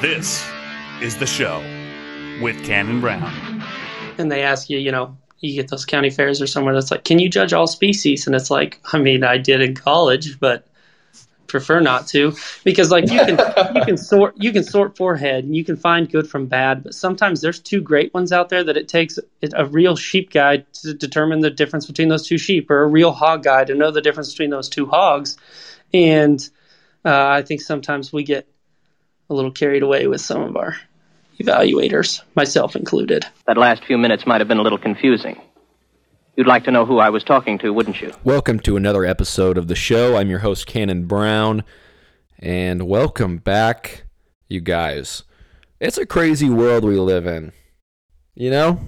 This is the show with Cannon Brown. and they ask you, you know, you get those county fairs or somewhere that's like, can you judge all species? And it's like, I mean, I did in college, but prefer not to because like you can you can sort you can sort forehead and you can find good from bad, but sometimes there's two great ones out there that it takes a real sheep guide to determine the difference between those two sheep, or a real hog guide to know the difference between those two hogs. And uh, I think sometimes we get a little carried away with some of our evaluators, myself included. That last few minutes might have been a little confusing. You'd like to know who I was talking to, wouldn't you? Welcome to another episode of the show. I'm your host, Cannon Brown, and welcome back, you guys. It's a crazy world we live in. You know?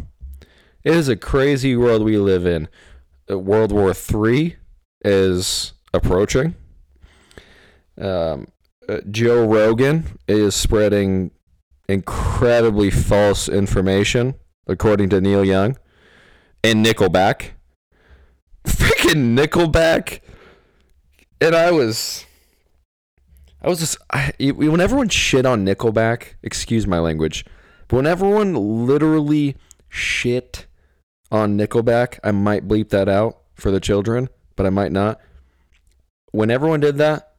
It is a crazy world we live in. Uh, World War III is approaching. Um, uh, Joe Rogan is spreading incredibly false information, according to Neil Young and Nickelback. Freaking Nickelback. And I was I was just I, when everyone shit on Nickelback, excuse my language, but when everyone literally shit on Nickelback, I might bleep that out for the children, but I might not. When everyone did that,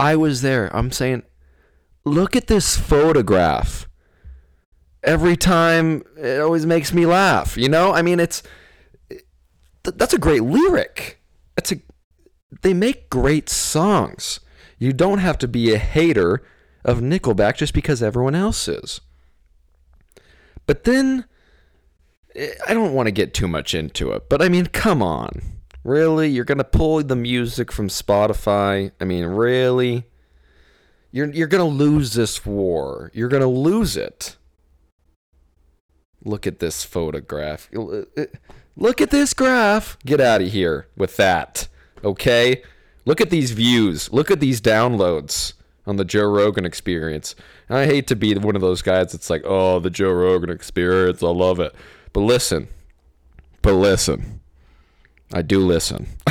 I was there. I'm saying, look at this photograph. Every time it always makes me laugh you know? I mean it's that's a great lyric. That's a they make great songs. You don't have to be a hater of nickelback just because everyone else is. But then eh, i don't want to get too much into it but i mean come on really you're going to pull the music from spotify i mean really you're you're going to lose this war you're going to lose it Look at this photograph. Uh, look at this graph. Get out of here with that. Okay? Look at these views. Look at these downloads on the Joe Rogan experience. And I hate to be one of those guys that's like, oh, the Joe Rogan experience. I love it. But listen. But listen. I do listen.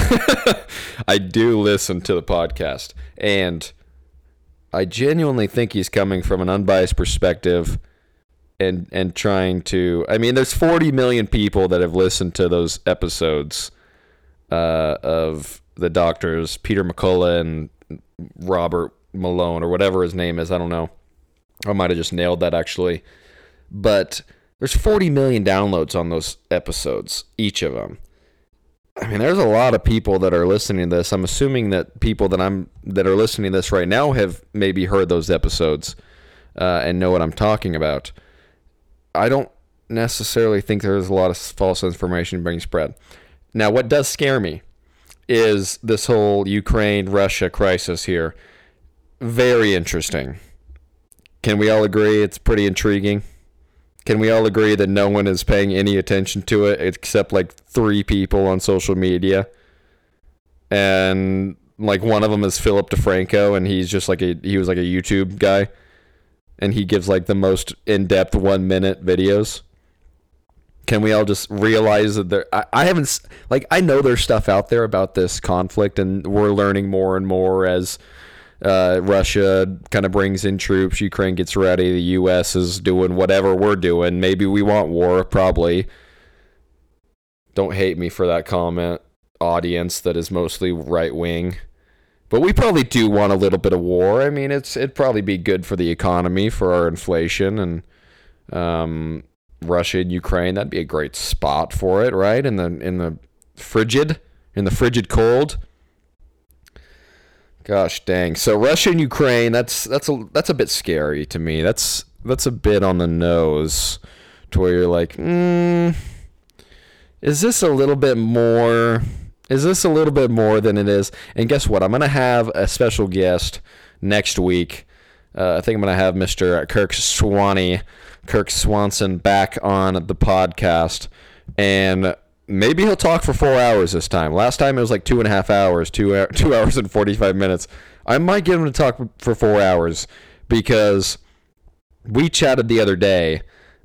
I do listen to the podcast. And I genuinely think he's coming from an unbiased perspective and and trying to I mean there's 40 million people that have listened to those episodes uh, of the doctors Peter McCullough and Robert Malone or whatever his name is I don't know I might have just nailed that actually but there's 40 million downloads on those episodes each of them I mean there's a lot of people that are listening to this I'm assuming that people that I'm that are listening to this right now have maybe heard those episodes uh, and know what I'm talking about I don't necessarily think there's a lot of false information being spread. Now, what does scare me is this whole Ukraine Russia crisis here. Very interesting. Can we all agree it's pretty intriguing? Can we all agree that no one is paying any attention to it except like three people on social media? And like one of them is Philip DeFranco, and he's just like a he was like a YouTube guy and he gives like the most in-depth one minute videos can we all just realize that there I, I haven't like i know there's stuff out there about this conflict and we're learning more and more as uh, russia kind of brings in troops ukraine gets ready the us is doing whatever we're doing maybe we want war probably don't hate me for that comment audience that is mostly right wing but we probably do want a little bit of war. I mean, it's it'd probably be good for the economy, for our inflation, and um, Russia and Ukraine. That'd be a great spot for it, right? In the in the frigid, in the frigid cold. Gosh dang! So Russia and Ukraine. That's that's a that's a bit scary to me. That's that's a bit on the nose, to where you're like, hmm, is this a little bit more? Is this a little bit more than it is? And guess what? I'm to have a special guest next week. Uh, I think I'm to have Mr. Kirk Swanee, Kirk Swanson, back on the podcast. And maybe he'll talk for four hours this time. Last time it was like two and a half hours, two, two hours and 45 minutes. I might get him to talk for four hours because we chatted the other day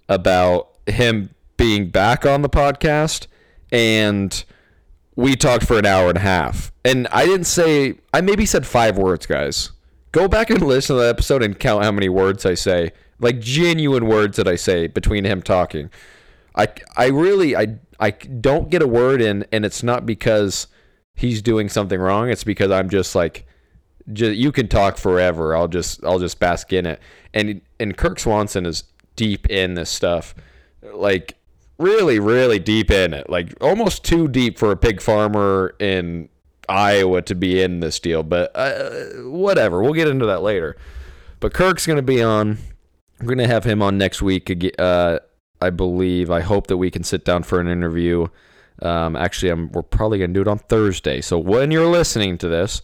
about him being back on the podcast and we talked for an hour and a half. And I didn't say, I maybe said five words, guys. Go back and listen to the episode and count how many words I say, like genuine words that I say between him talking. I I really I I don't get a word in, and it's not because he's doing something wrong. It's because I'm just like, just, you can talk forever. I'll just I'll just bask in it. And and Kirk Swanson is deep in this stuff, like really really deep in it, like almost too deep for a pig farmer in Iowa to be in this deal. But uh, whatever, we'll get into that later. But Kirk's gonna be on. We're gonna have him on next week. Uh, I believe. I hope that we can sit down for an interview. Um, actually, I'm, we're probably going to do it on Thursday. So when you're listening to this,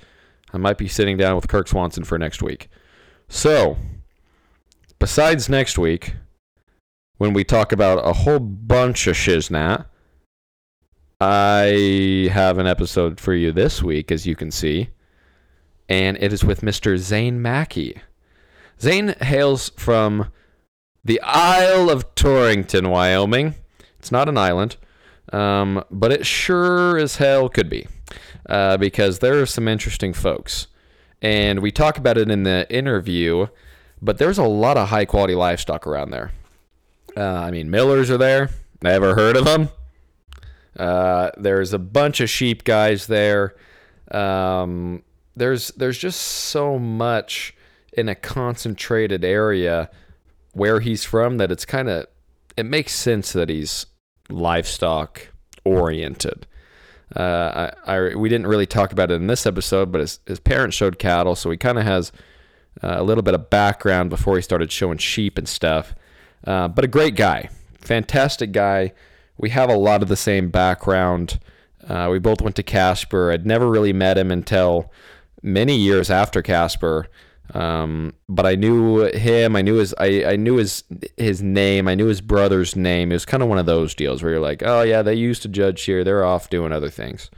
I might be sitting down with Kirk Swanson for next week. So, besides next week, when we talk about a whole bunch of shiznat, I have an episode for you this week, as you can see, and it is with Mr. Zane Mackey. Zane hails from the Isle of Torrington, Wyoming. It's not an island, um, but it sure as hell could be uh, because there are some interesting folks. And we talk about it in the interview, but there's a lot of high quality livestock around there. Uh, I mean, Millers are there. Never heard of them. Uh, there's a bunch of sheep guys there. Um, there's there's just so much in a concentrated area where he's from that it's kind of it makes sense that he's livestock oriented. Uh, I, I, we didn't really talk about it in this episode, but his, his parents showed cattle, so he kind of has uh, a little bit of background before he started showing sheep and stuff. Uh, but a great guy, fantastic guy. We have a lot of the same background. Uh, we both went to Casper. I'd never really met him until many years after Casper. Um, but I knew him. I knew his. I, I knew his his name. I knew his brother's name. It was kind of one of those deals where you're like, oh yeah, they used to judge here. They're off doing other things.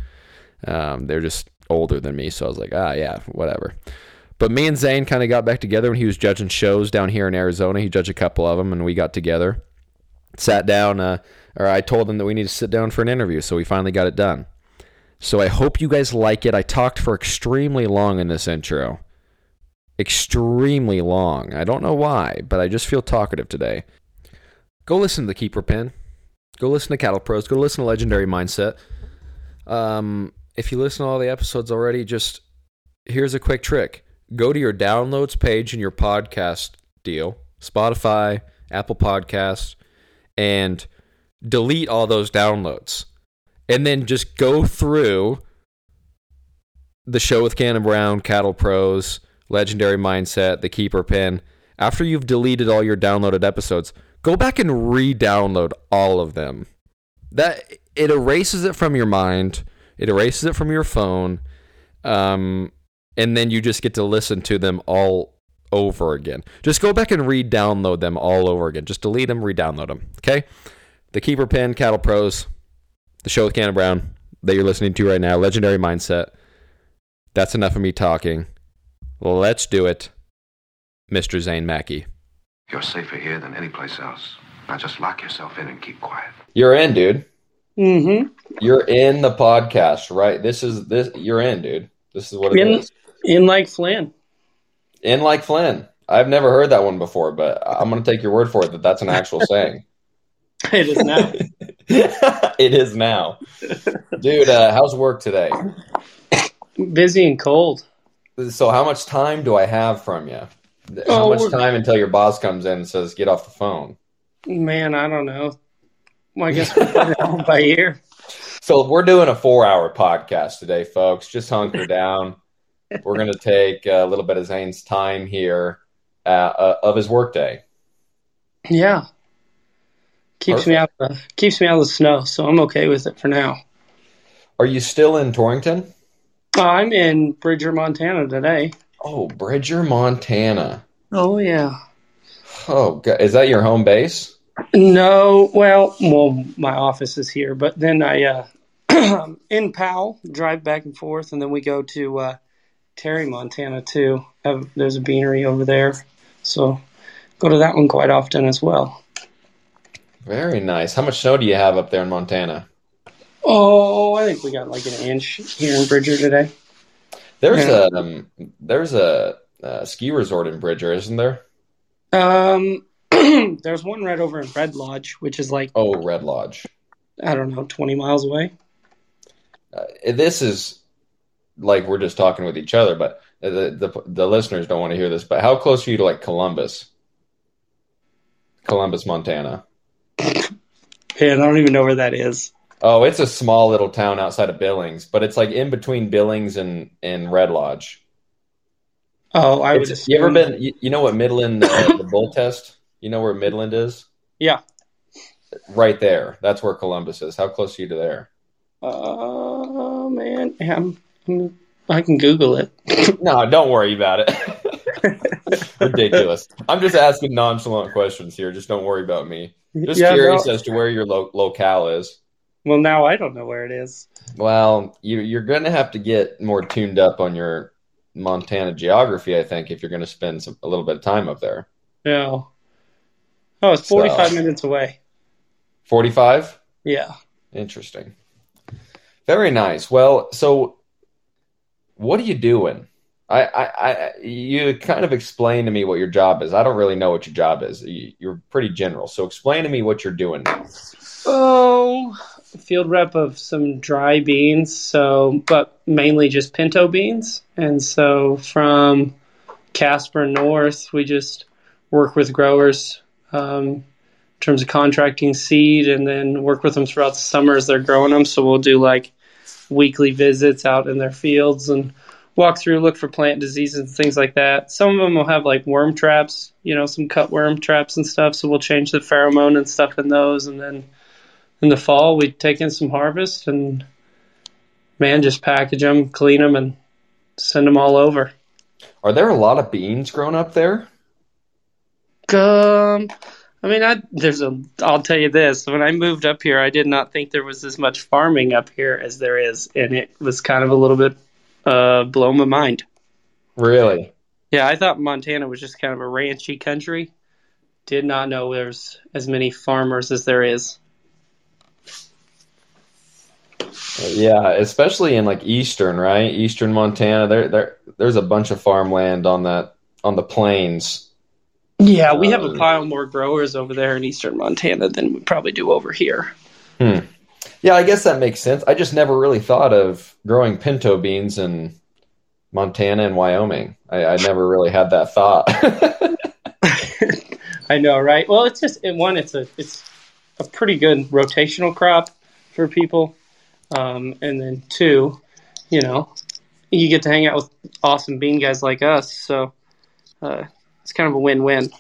Um, they're just older than me, so I was like, ah yeah, whatever. But me and Zane kind of got back together when he was judging shows down here in Arizona. He judged a couple of them, and we got together, sat down. Uh, or I told him that we need to sit down for an interview, so we finally got it done. So I hope you guys like it. I talked for extremely long in this intro extremely long. I don't know why, but I just feel talkative today. Go listen to the Keeper Pen. Go listen to Cattle Pros. Go listen to Legendary Mindset. Um, if you listen to all the episodes already, just here's a quick trick. Go to your downloads page in your podcast deal, Spotify, Apple Podcasts, and delete all those downloads. And then just go through the show with Cannon Brown, Cattle Pros, Legendary Mindset, The Keeper Pen. after you've deleted all your downloaded episodes, go back and re-download all of them. That it erases it from your mind, it erases it from your phone, um, and then you just get to listen to them all over again. Just go back and re-download them all over again. Just delete them, re-download them. Okay. The Keeper Pen, Cattle Pros, the show with Cannon Brown that you're listening to right now, Legendary Mindset. That's enough of me talking. Let's do it, Mr. Zane Mackey. You're safer here than any place else. Now just lock yourself in and keep quiet. You're in, dude. Mm-hmm. You're in the podcast, right? This is this. You're in, dude. This is what it in, is. In like Flynn. In like Flynn. I've never heard that one before, but I'm going to take your word for it that that's an actual saying. It is now. it is now, dude. Uh, how's work today? Busy and cold. So how much time do I have from you? How Oh, much time until your boss comes in and says, "Get off the phone"? Man, I don't know. Well, I guess we'll put it on by ear. So we're doing a four-hour podcast today, folks. Just hunker down. We're going to take a little bit of Zane's time here uh, uh, of his workday. Yeah. Keeps me out of the, keeps me out of the snow, so I'm okay with it for now. Are you still in Torrington? I'm in Bridger, Montana today. Oh, Bridger, Montana. Oh yeah. Oh, God. is that your home base? No, well, well, my office is here, but then I uh, in Powell drive back and forth, and then we go to uh, Terry, Montana too. Have, there's a beanery over there, so go to that one quite often as well. Very nice. How much snow do you have up there in Montana? Oh, I think we got like an inch here in Bridger today. There's Yeah. a um, there's a uh, ski resort in Bridger, isn't there? Um, there's one right over in Red Lodge, which is like Oh, Red Lodge. I don't know, 20 miles away. Uh, this is like we're just talking with each other, but the, the the listeners don't want to hear this. But how close are you to like Columbus, Columbus, Montana? Man, I don't even know where that is. Oh, it's a small little town outside of Billings, but it's like in between Billings and and Red Lodge. Oh, I would. It's- you ever been? You, you know what Midland, uh, the bull test? You know where Midland is? Yeah. Right there. That's where Columbus is. How close are you to there? Oh man, I'm- I can Google it. No, don't worry about it. Ridiculous. I'm just asking nonchalant questions here. Just don't worry about me. Just Yeah, curious no- as to where your lo- locale is. Well, now I don't know where it is. Well, you, you're going to have to get more tuned up on your Montana geography, I think, if you're going to spend some, a little bit of time up there. No. Oh, it's 45 So- minutes away. 45? Yeah. Interesting. Very nice. Well, so what are you doing? I, I, I, you kind of explain to me what your job is. I don't really know what your job is. You- You're pretty general. So explain to me what you're doing. Oh, field rep of some dry beans. So, but mainly just pinto beans. And so from Casper North, we just work with growers um, in terms of contracting seed and then work with them throughout the summer as they're growing them. So we'll do like weekly visits out in their fields and walk through, look for plant diseases and things like that. Some of them will have like worm traps, you know, some cutworm traps and stuff. So we'll change the pheromone and stuff in those. And then in the fall, we'd take in some harvest and man, just package them, clean them, and send them all over. Are there a lot of beans grown up there? Um, I mean, I there's a. I'll tell you this: when I moved up here, I did not think there was as much farming up here as there is, and it was kind of a little bit uh, blow my mind. Really? Yeah, I thought Montana was just kind of a ranchy country. Did not know there's as many farmers as there is. Yeah, especially in like eastern, right? Eastern Montana. There, there, there's a bunch of farmland on that on the plains. Yeah, we have a Um, pile more growers over there in eastern Montana than we probably do over here. Yeah, I guess that makes sense. I just never really thought of growing pinto beans in Montana and Wyoming. I, I never really had that thought. I know, right? Well, it's just it, one. It's a it's a pretty good rotational crop for people, um, and then two, you know, you get to hang out with awesome bean guys like us. So uh, it's kind of a win-win.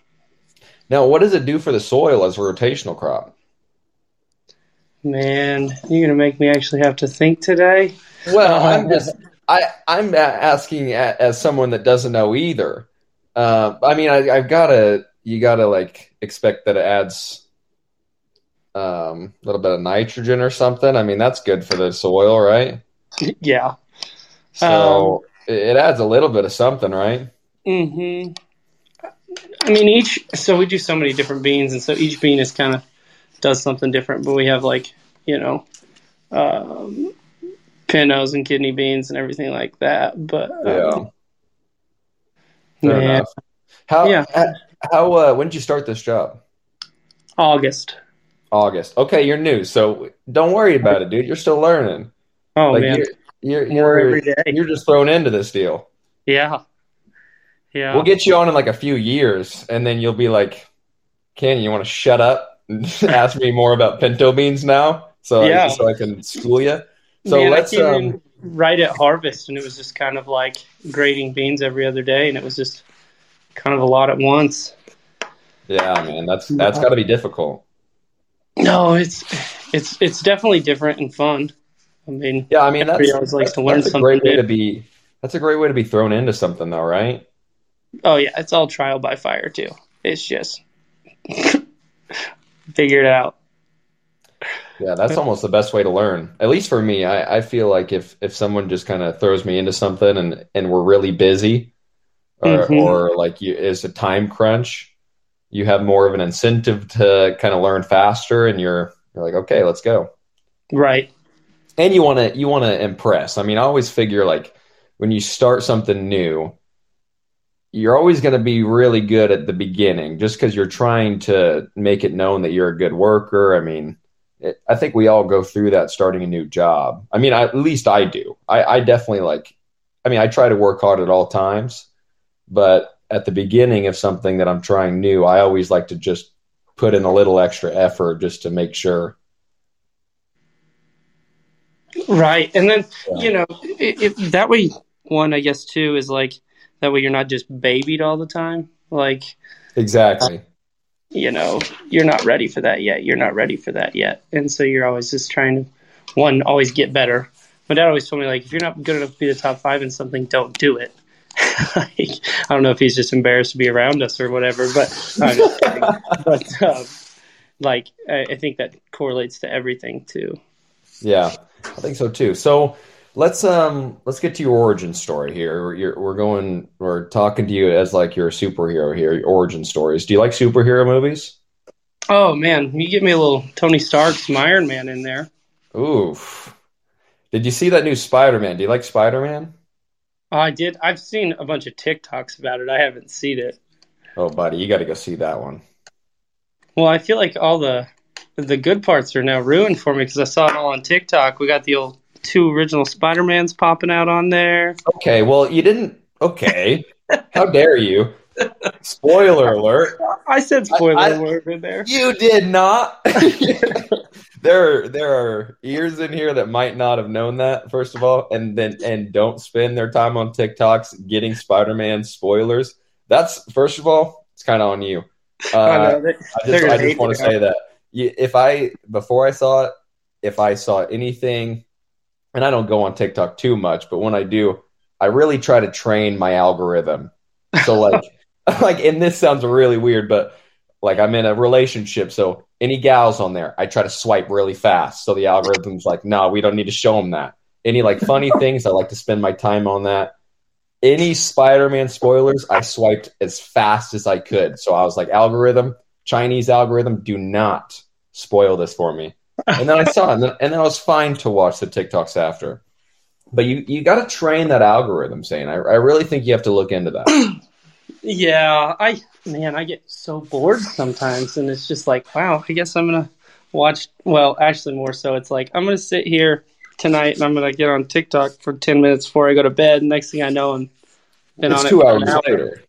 now, what does it do for the soil as a rotational crop? Man, you're gonna make me actually have to think today. Well, Uh, I'm just I I'm asking as someone that doesn't know either. Uh, I mean, I, I've got to you got to like expect that it adds um, a little bit of nitrogen or something. I mean, that's good for the soil, right? yeah. So it it adds a little bit of something, right? Mm-hmm. I mean, each so we do so many different beans, and so each bean is kind of does something different. But we have like you know, um, pintos and kidney beans and everything like that. But um, Fair man, enough. How Yeah. how, how uh, when did you start this job? August. August. Okay, you're new, so don't worry about it, dude. You're still learning. Oh like man, you're you're you're, every day. you're just thrown into this deal. yeah, yeah. We'll get you on in like a few years, and then you'll be like, "Ken, you want to shut up and ask me more about pinto beans now, so Yeah. I, so I can school you." So Man, let's um, right at harvest, and it was just kind of like grading beans every other day, and it was just kind of a lot at once. yeah, man, that's that's got to be difficult. No, it's it's it's definitely different and fun. I mean, Yeah, I mean that's, always likes that's, to learn that's a great way new. to be. That's a great way to be thrown into something, though, right? oh yeah, it's all trial by fire too. It's just figure it out. Yeah, that's almost the best way to learn. At least for me, I, I feel like if if someone just kind of throws me into something and and we're really busy, or Mhm. or like you is a time crunch, you have more of an incentive to kind of learn faster, and you're you're like, okay, let's go. Right. And you want to you want to impress. I mean, I always figure like when you start something new, you're always going to be really good at the beginning just because you're trying to make it known that you're a good worker. I mean, it, I think we all go through that starting a new job. I mean, I, at least I do. I, I definitely like, I mean, I try to work hard at all times, but at the beginning of something that I'm trying new, I always like to just put in a little extra effort just to make sure. Right. And then, Yeah. you know, that way, one, I guess, too, is like that way you're not just babied all the time. Like, Exactly. you know, you're not ready for that yet. You're not ready for that yet. And so you're always just trying to, one, always get better. My dad always told me, like, if you're not good enough to be the top five in something, don't do it. like, I don't know if he's just embarrassed to be around us or whatever, but, I'm just but um, like, I, I think that correlates to everything, too. Yeah, I think so too. So let's um let's get to your origin story here. You're, we're going we're talking to you as like you're a superhero here. Your origin stories. Do you like superhero movies? Oh, man, you give me a little Tony Stark, some Iron Man in there. Oof. Did you see that new Spider-Man? Do you like Spider-Man? Oh, Oh, I did. I've seen a bunch of TikToks about it. I haven't seen it. Oh, buddy, you got to go see that one. Well, I feel like all the the good parts are now ruined for me because I saw it all on TikTok. We got the old two original Spider Mans popping out on there. Okay, well, you didn't. Okay, how dare you? Spoiler alert. I said spoiler I- alert in there. You did not. there, there are ears in here that might not have known that. First of all, and then and don't spend their time on TikToks getting Spider-Man spoilers. That's first of all, it's kind of on you. I Uh, know, I just, I just want to say that if I before I saw it, if I saw anything, and I don't go on TikTok too much, but when I do, I really try to train my algorithm. So like, like, and this sounds really weird, but like I'm in a relationship, so any gals on there, I try to swipe really fast. So the algorithm's like, no, we don't need to show them that. Any like funny things, I like to spend my time on that. Any Spider-Man spoilers, I swiped as fast as I could. So I was like, algorithm, Chinese algorithm, do not spoil this for me. And then I saw it, and then, and then I was fine to watch the TikToks after. But you you got to train that algorithm, saying I, I really think you have to look into that. Yeah, I man, I get so bored sometimes, and it's just like, wow, I guess I'm gonna watch. Well, actually, more so, it's like I'm gonna sit here tonight and I'm gonna get on TikTok for ten minutes before I go to bed. Next thing I know, I'm been it's on two for hours hour. later.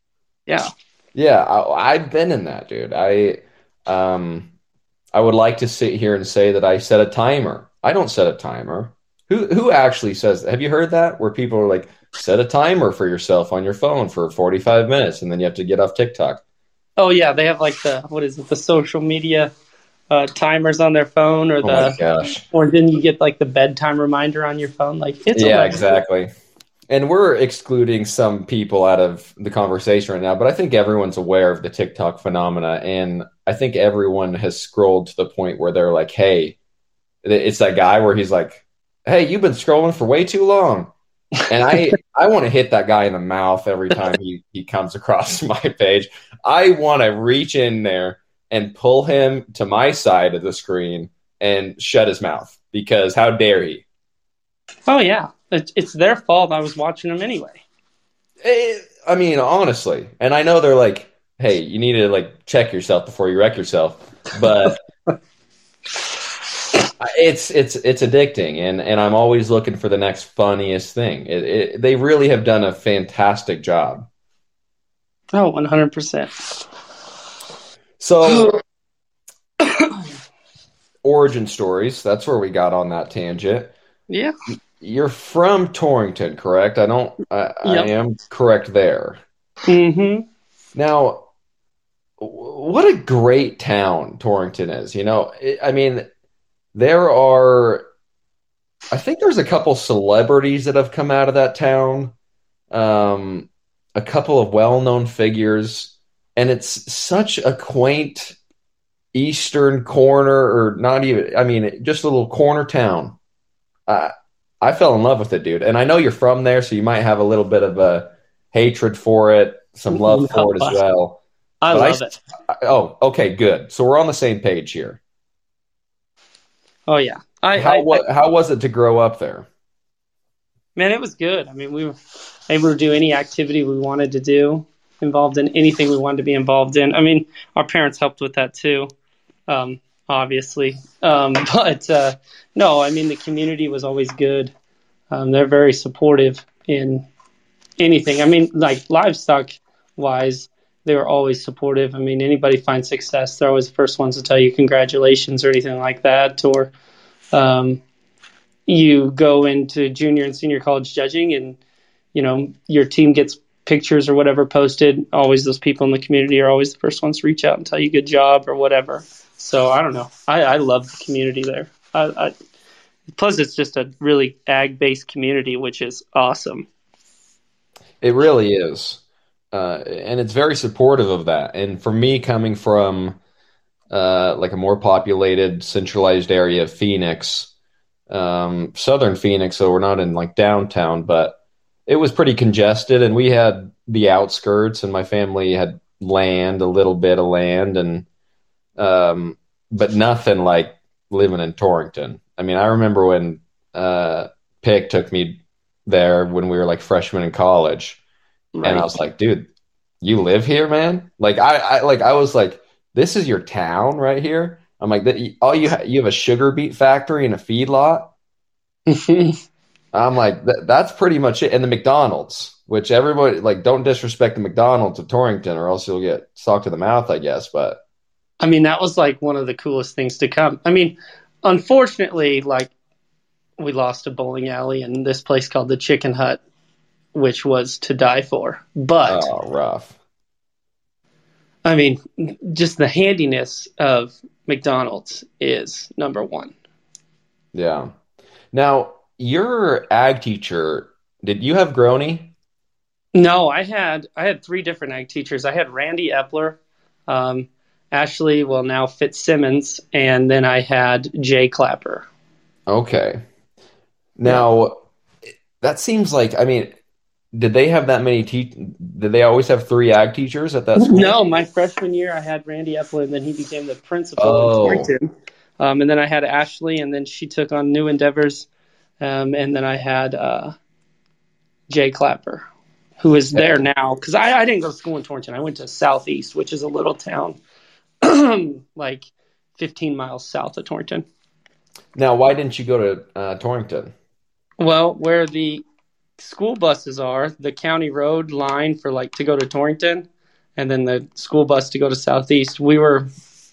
Yeah, Yeah, I, I've been in that, dude. I um I would like to sit here and say that I set a timer. I don't set a timer. Who who actually says that? Have you heard that? Where people are like, set a timer for yourself on your phone for 45 minutes and then you have to get off TikTok. Oh yeah, they have like the what is it, the social media uh, timers on their phone, or Oh my the gosh. or then you get like the bedtime reminder on your phone. Like it's yeah, Alexa. exactly. And we're excluding some people out of the conversation right now, but I think everyone's aware of the TikTok phenomena. And I think everyone has scrolled to the point where they're like, hey, it's that guy where he's like, hey, you've been scrolling for way too long. And I, I want to hit that guy in the mouth every time he, he comes across my page. I want to reach in there and pull him to my side of the screen and shut his mouth because how dare he? Oh yeah, it's, it's their fault. I was watching them anyway. Eh, I mean, honestly, and I know they're like, "Hey, you need to like check yourself before you wreck yourself," but it's it's it's addicting, and and I'm always looking for the next funniest thing. It, it, they really have done a fantastic job. Oh, Oh, one hundred percent. So, origin stories. That's where we got on that tangent. Yeah. You're from Torrington, correct? I don't. I, I am correct there. Mm-hmm. Now, what a great town Torrington is. You know, I mean, there are, I think there's a couple celebrities that have come out of that town, um, a couple of well-known figures, and it's such a quaint eastern corner, or not even, I mean, just a little corner town. I I fell in love with it, dude. And I know you're from there, so you might have a little bit of a hatred for it, some love for it as well. I But I- love it. Oh, okay, good. So we're on the same page here. Oh yeah. I, How I, what how was it to grow up there? man, it was good. I mean, we were able to do any activity we wanted to do. involved in anything we wanted to be involved in. I mean, our parents helped with that too, um, obviously. Um, but uh, no, I mean, the community was always good. Um, they're very supportive in anything. I mean, like livestock wise, they were always supportive. I mean, anybody finds success, they're always the first ones to tell you congratulations or anything like that. Or um, you go into junior and senior college judging, and you know your team gets pictures or whatever posted. Always those people in the community are always the first ones to reach out and tell you good job or whatever. So I don't know. I, I love the community there. I, I, plus, it's just a really ag based community, which is awesome. It really is. Uh, and it's very supportive of that. And for me, coming from uh, like a more populated, centralized area of Phoenix, um, southern Phoenix, so we're not in like downtown, but it was pretty congested. And we had the outskirts, and my family had land, a little bit of land, and um, but nothing like living in Torrington. I mean, I remember when uh, Pick took me there when we were like freshmen in college Right. And I was like, dude, you live here, man? Like I, I like I was like, this is your town right here. I'm like, all you ha- you have a sugar beet factory and a feedlot. I'm like, that's pretty much it. And the McDonald's, which everybody like, don't disrespect the McDonald's of Torrington, or else you'll get socked to the mouth, I guess. But I mean, that was like one of the coolest things to come. I mean, unfortunately, like we lost a bowling alley and this place called the Chicken Hut which was to die for. But oh, rough. I mean, just the handiness of McDonald's is number one. Yeah. Now, your ag teacher, did you have Grony? No, I had I had three different ag teachers. I had Randy Epler, um, Ashley, well now Fitzsimmons, and then I had Jay Clapper. Okay. Now, that seems like I mean, did they have that many te- did they always have three ag teachers at that school? No my freshman year i had randy epler and then he became the principal oh. in torrington um, and then i had ashley and then she took on new endeavors. Um, and then i had uh, jay clapper who is there now. Because I, I didn't go to school in torrington. I went to southeast which is a little town like 15 miles south of torrington. Now why didn't you go to uh, torrington? Well where the school buses are the county road line for like to go to Torrington, and then the school bus to go to Southeast. We were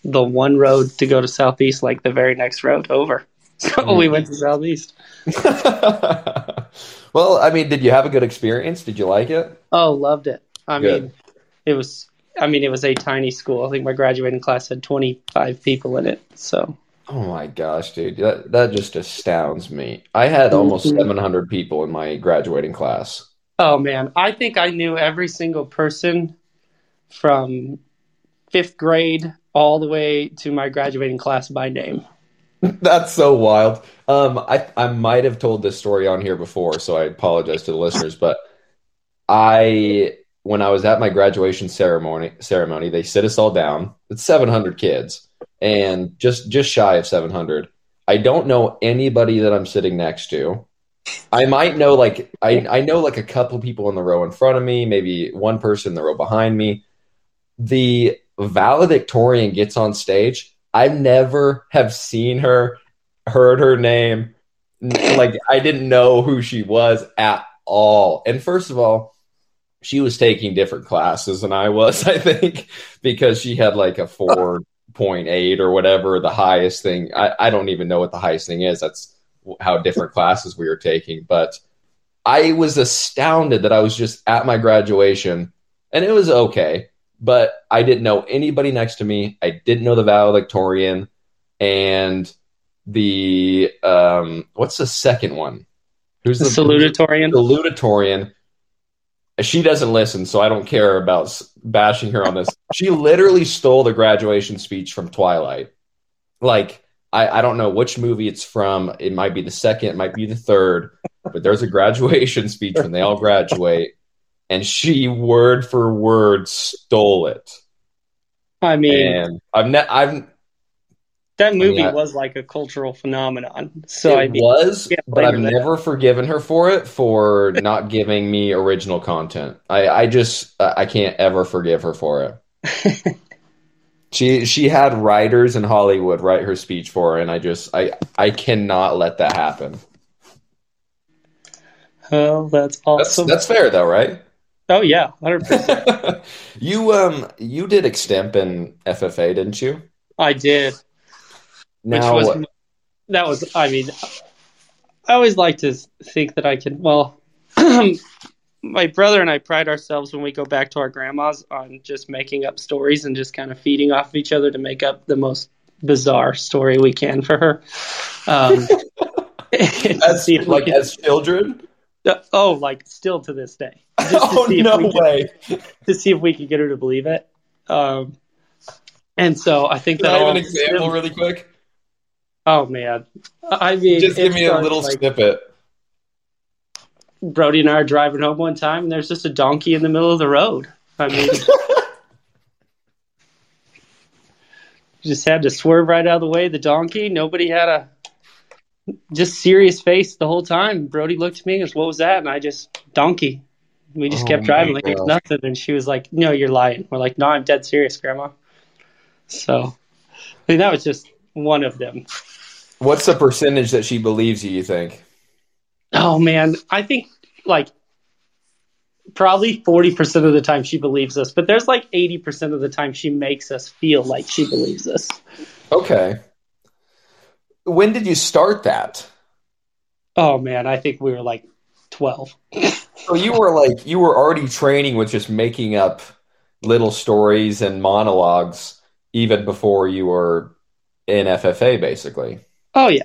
the one road to go to Southeast, like the very next road over. So we went to Southeast. well, I mean, did you have a good experience? Did you like it? Oh, loved it. I good. mean, it was. I mean, it was a tiny school. I think my graduating class had twenty five people in it. So Oh my gosh, dude, that that just astounds me. I had almost mm-hmm. 700 people in my graduating class. Oh man, I think I knew every single person from fifth grade all the way to my graduating class by name. That's so wild. Um, I I might have told this story on here before, so I apologize to the listeners. But I, when I was at my graduation ceremony, ceremony, they sit us all down. It's 700 kids and just just shy of 700. I don't know anybody that I'm sitting next to. I might know like I I know like a couple people in the row in front of me, maybe one person in the row behind me. The valedictorian gets on stage. I never have seen her, heard her name, like I didn't know who she was at all. And first of all, she was taking different classes than I was, I think, because she had like a four 0.8 or whatever the highest thing. I, I don't even know what the highest thing is. That's how different classes we were taking. But I was astounded that I was just at my graduation and it was okay. But I didn't know anybody next to me. I didn't know the valedictorian and the um what's the second one? Who's the, the salutatorian? Salutatorian she doesn't listen, so I don't care about bashing her on this. she literally stole the graduation speech from Twilight. Like, I, I don't know which movie it's from. It might be the second, it might be the third, but there's a graduation speech when they all graduate, and she word for word stole it. I mean, and I've ne- I've That movie I- was like a cultural phenomenon. So I it mean, was, yeah, but I've her. never forgiven her for it for not giving me original content. I, I just I can't ever forgive her for it. she she had writers in Hollywood write her speech for her, and I just I I cannot let that happen. oh, that's That's awesome. that's fair though, right? oh yeah, hundred percent. you um you did extemp in FFA, didn't you? I did. Now which was that was I mean I always like to think that I can well my brother and I pride ourselves when we go back to our grandmas on just making up stories and just kind of feeding off of each other to make up the most bizarre story we can for her. Um, as like can- as children. oh, like still to this day. Just to Oh no can- way! to see if we could get her to believe it. Um, and so I think Can that I have an example really quick? Oh man, I mean, Just give me a little like, snippet. Brody and I are driving home one time, and there's just a donkey in the middle of the road. I mean, just had to swerve right out of the way. The donkey. Nobody had a just serious face the whole time. Brody looked at me and goes, "What was that?" And I just donkey. We just Oh kept driving like gosh. nothing. And she was like, "No, you're lying." We're like, "No, I'm dead serious, Grandma." So, I mean, that was just one of them. What's the percentage that she believes you? You think? Oh man, I think like probably 40% of the time she believes us, but there's like 80% of the time she makes us feel like she believes us. Okay. When did you start that? Oh man, I think we were like 12. So you were like you were already training with just making up little stories and monologues even before you were in FFA, basically. Oh yeah,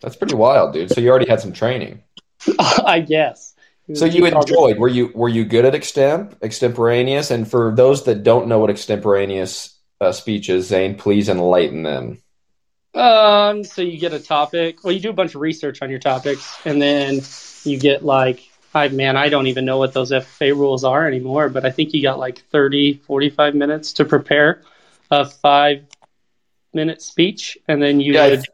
That's pretty wild, dude. So you already had some training. I guess. So you enjoyed. Were you were you good at extemp, extemporaneous? And for those that don't know what extemporaneous uh, speech is, Zane, please enlighten them. Um, so you get a topic. Well, you do a bunch of research on your topics, and then you get like, I man, I don't even know what those FFA rules are anymore, but I think you got like 30, 45 minutes to prepare a five minute speech, and then you Yeah, would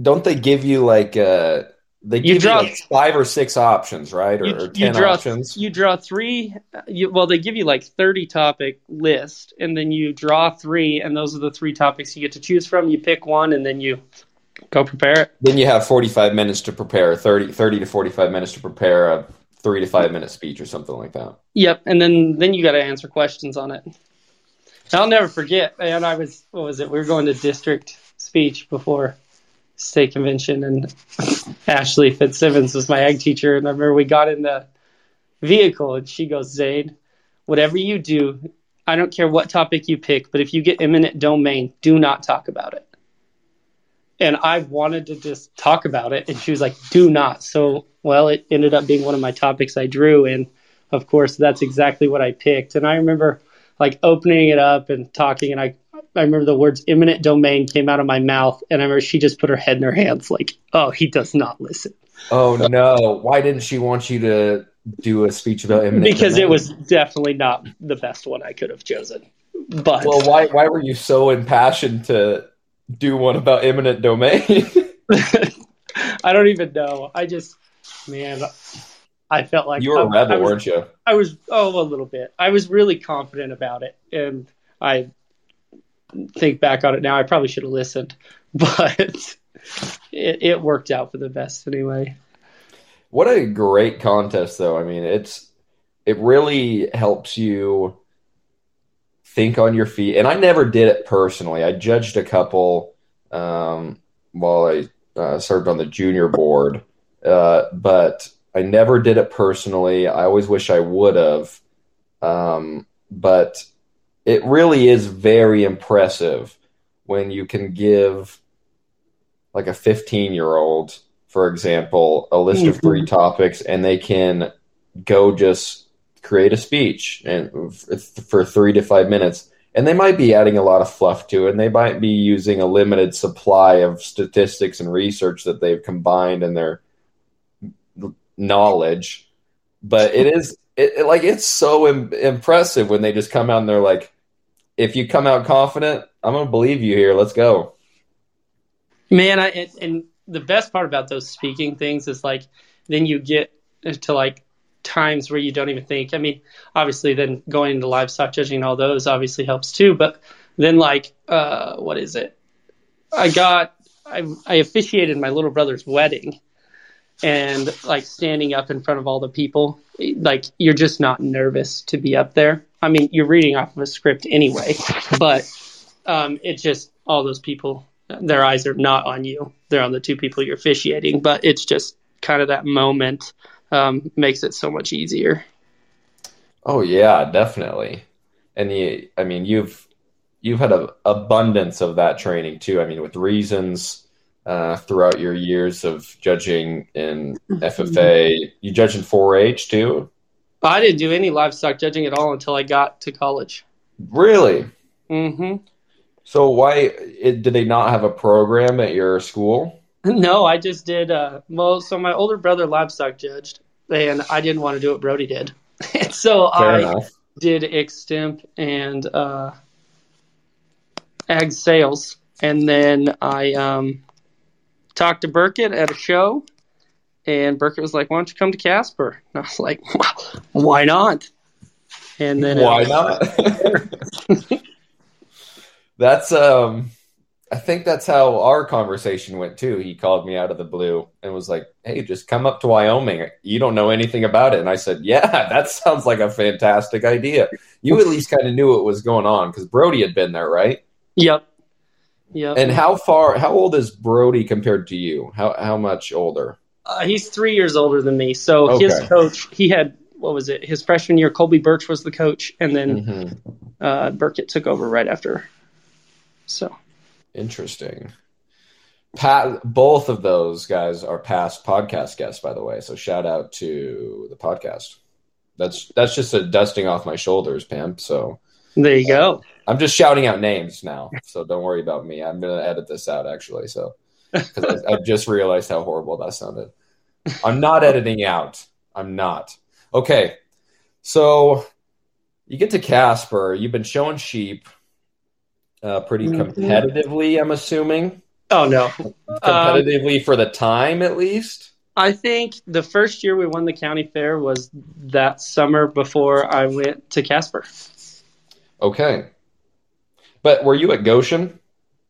Don't they give you like uh they You give draw- you like five or six options, right? Or, you, or you ten draw options. you draw three you, well they give you like 30 topic list and then you draw three and those are the three topics you get to choose from you pick one and then you go prepare it Then you have 45 minutes to prepare, 30, 30 to 45 minutes to prepare a three to five minute speech or something like that. yep and then then you got to answer questions on it i'll never forget and i was what was it? We were going to district speech before state convention and ashley fitzsimmons was my ag teacher and i remember we got in the vehicle and she goes zane whatever you do i don't care what topic you pick but if you get eminent domain do not talk about it. And i wanted to just talk about it and she was like do not. So well it ended up being one of my topics i drew and of course that's exactly what i picked and i remember like opening it up and talking and i I remember the words "eminent domain" came out of my mouth, and I remember she just put her head in her hands, like, "Oh, he does not listen," Oh no! Why didn't she want you to do a speech about eminent because it was definitely not the best one I could have chosen. But Well, why why were you so impassioned to do one about eminent domain? I don't even know. I just, man, I felt like you were I, a rebel, I was, weren't you? I was, oh, a little bit. I was really confident about it, and I think back on it now. I probably should have listened, but it, it worked out for the best anyway. What a great contest, though. I mean, it's it really helps you think on your feet. And I never did it personally. I judged a couple um, while I uh, served on the junior board, uh, but I never did it personally. I always wish I would have. Um, but it really is very impressive when you can give like a 15 year old for example a list of three topics and they can go just create a speech and for three to five minutes and they might be adding a lot of fluff to it and they might be using a limited supply of statistics and research that they've combined in their knowledge but it is it, it- like it's so Im- impressive when they just come out and they're like if you come out confident, I'm gonna believe you here. Let's go. Man, I and, and the best part about those speaking things is like then you get to like times where you don't even think. I mean, obviously, then going into livestock judging and all those obviously helps too. But then, like, uh, what is it? I got I, I officiated my little brother's wedding, and like standing up in front of all the people, like you're just not nervous to be up there. I mean, you're reading off of a script anyway, but um, it's just all those people. Their eyes are not on you; they're on the two people you're officiating. But it's just kind of that moment um, makes it so much easier. Oh yeah, definitely. And the, I mean, you've you've had an abundance of that training too. I mean, with reasons uh, throughout your years of judging in FFA, you judge in 4-H too. I didn't do any livestock judging at all until I got to college. Really? hmm So why it, did they not have a program at your school? No, I just did. Uh, well, so my older brother livestock judged, and I didn't want to do what Brody did, and so Fair I enough. did extemp and uh, ag sales, and then I um, talked to Burkett at a show, and Burkett was like, "Why don't you come to Casper?" And I was like, "Why not?" And then Why not? that's um I think that's how our conversation went too. He called me out of the blue and was like, "Hey, just come up to Wyoming. You don't know anything about it." And I said, "Yeah, that sounds like a fantastic idea." You at least kind of knew what was going on because Brody had been there, right? Yep. Yep. And how far? How old is Brody compared to you? How how much older? Uh, he's three years older than me. So his coach, he had what was it? His freshman year, Colby Birch was the coach, and then Mhm. uh, Burkett took over right after. So Interesting. Pat, both of those guys are past podcast guests, by the way. So shout out to the podcast. That's that's just a dusting off my shoulders, Pam. So there you go. I'm just shouting out names now. So don't worry about me. I'm gonna edit this out actually. So because I, I just realized how horrible that sounded. I'm not editing out. I'm not. Okay. So you get to Casper. You've been showing sheep uh, pretty Mhm. competitively. I'm assuming Oh no, competitively for the time at least. I think the first year we won the county fair was that summer before I went to Casper. Okay. But were you at Goshen?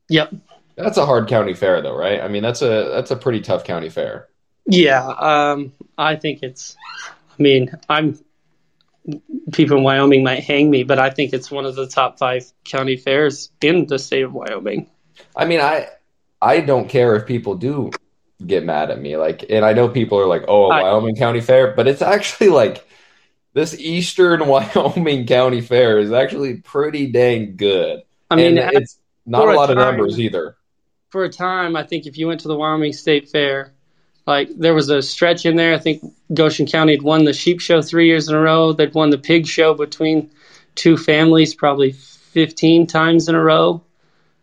Yep. That's a hard county fair though, right? I mean, that's a that's a pretty tough county fair. Yeah, um, I think it's. I mean, I'm. People in Wyoming might hang me, but I think it's one of the top five county fairs in the state of Wyoming. I mean, I I don't care if people do get mad at me. Like, and I know people are like, "Oh, a I- Wyoming County Fair," but it's actually like this Eastern Wyoming County Fair is actually pretty dang good. I mean, and it's not a lot of numbers either. for a time, I think if you went to the Wyoming State Fair, like there was a stretch in there. I think Goshen County had won the sheep show three years in a row. They'd won the pig show between two families probably 15 times in a row.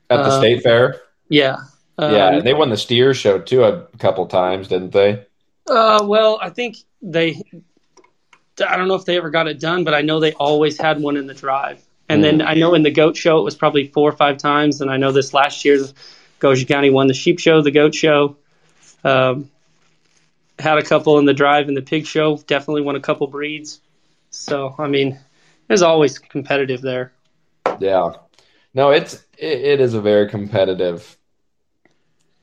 At the Uh, state fair, Yeah. Um, yeah, they won the steer show too a couple times, didn't they? Uh, well, I think they. I don't know if they ever got it done, but I know they always had one in the drive. And then I know in the goat show it was probably four or five times. And I know this last year, Goshen County won the sheep show, the goat show, um, had a couple in the drive, and the pig show definitely won a couple breeds. So I mean, there's always competitive there. Yeah. No, it's it, it is a very competitive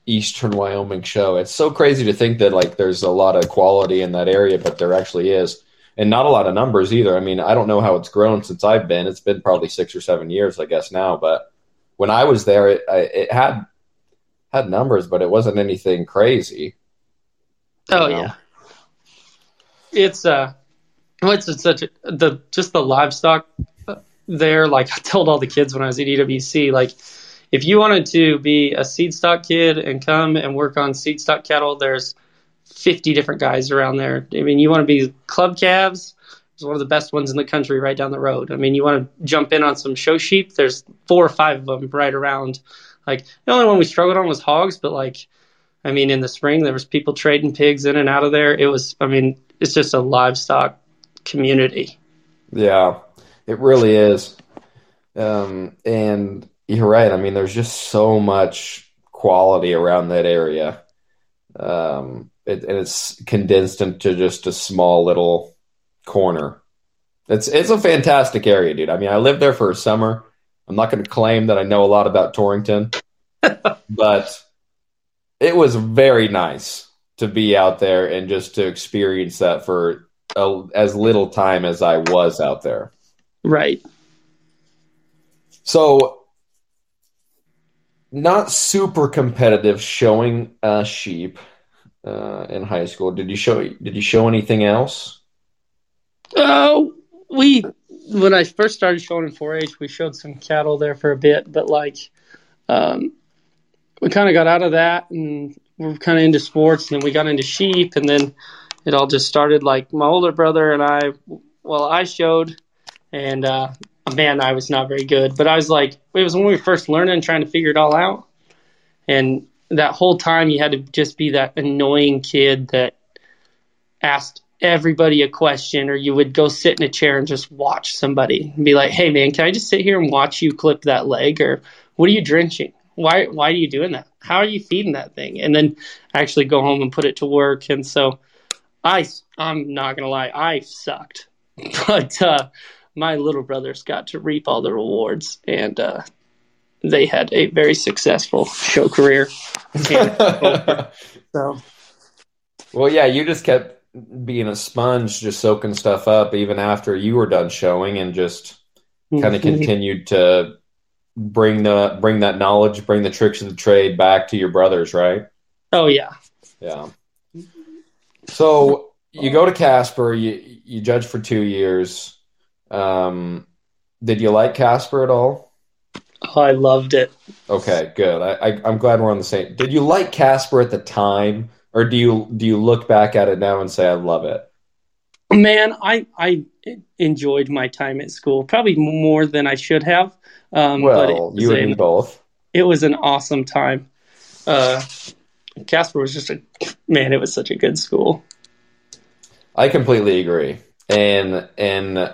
Eastern Wyoming show. It's so crazy to think that like there's a lot of quality in that area, but there actually is. And not a lot of numbers either. I mean, I don't know how it's grown since I've been. It's been probably 6 or 7 years, I guess now, but when I was there it I, it had had numbers, but it wasn't anything crazy. Oh know? yeah, it's uh, it's, it's such a, the just the livestock there. Like I told all the kids when I was at EWC, like if you wanted to be a seed stock kid and come and work on seed stock cattle, there's 50 different guys around there. I mean, you want to be club calves. it's one of the best ones in the country right down the road. I mean, you want to jump in on some show sheep. There's four or five of them right around. Like the only one we struggled on was hogs, but like I mean, in the spring, there was people trading pigs in and out of there. It was, I mean, it's just a livestock community. Yeah, it really is. Um, and you're right. I mean, there's just so much quality around that area. Um, it, and it's condensed into just a small little corner. It's it's a fantastic area, dude. I mean, I lived there for a summer. I'm not going to claim that I know a lot about Torrington, but it was very nice to be out there and just to experience that for a, as little time as I was out there. Right. So, not super competitive showing a sheep uh, in high school. Did you show? Did you show anything else? Oh, we when I first started showing in 4-H, we showed some cattle there for a bit, but like, um, we kind of got out of that and we're kind of into sports, and then we got into sheep, and then it all just started. Like my older brother and I, well, I showed, and uh, man, I was not very good, but I was like, it was when we were first learning, trying to figure it all out, and that whole time you had to just be that annoying kid that asked everybody a question or you would go sit in a chair and just watch somebody and be like hey man can i just sit here and watch you clip that leg? Or what are you drenching? Why why are you doing that? How are you feeding that thing? And then actually go home and put it to work. And so i i'm not gonna lie i sucked. But uh my little brothers got to reap all the rewards and uh they had a very successful show career so Well, yeah, you just kept being a sponge, just soaking stuff up even after you were done showing, and just kind of Mhm. continued to bring the bring that knowledge, bring the tricks of the trade back to your brothers, right? oh yeah Yeah. So you go to Casper, you you judge for two years. Um, did you like Casper at all? Oh, i loved it Okay, good. I, I I'm glad we're on the same. Did you like Casper at the time, or do you do you look back at it now and say I love it? Man, I I enjoyed my time at school probably more than I should have. Um, Well, was, you and me an, both. it was an awesome time. Uh, Casper was just a man. It was such a good school. I completely agree. And and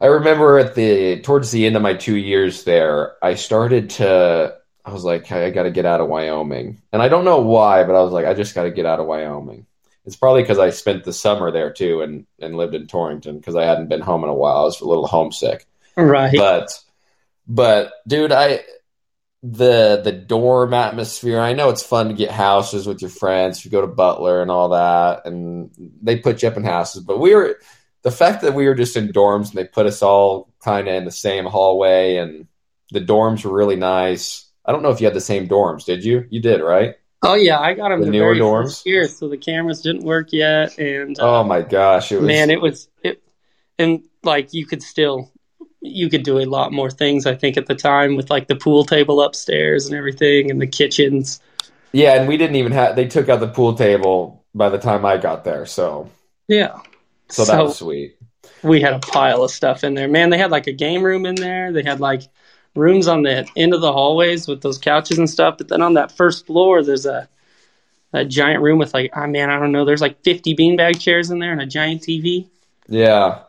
I remember at the towards the end of my two years there, I started to I was like, I got to get out of Wyoming. And I don't know why, but I was like, I just got to get out of Wyoming. It's probably because I spent the summer there too and, and lived in Torrington because I hadn't been home in a while. I was a little homesick. Right. But but dude, I the the dorm atmosphere. I know it's fun to get houses with your friends. You go to Butler and all that, and they put you up in houses. But we were the fact that we were just in dorms and they put us all kind of in the same hallway, and the dorms were really nice. I don't know if you had the same dorms. Did you? You did, right? oh yeah, I got him The the, newer very dorms? first year, so the cameras didn't work yet, and uh, Oh my gosh, it was man, it was it, and like you could still you could do a lot more things. I think at the time with like the pool table upstairs and everything, and the kitchens. yeah, and we didn't even have. They took out the pool table by the time I got there, so Yeah. So that was sweet. we had a pile of stuff in there. Man, they had like a game room in there. They had like rooms on the end of the hallways with those couches and stuff. But then on that first floor, there's a a giant room with like, oh man, I don't know. There's like 50 beanbag chairs in there and a giant TV. Yeah.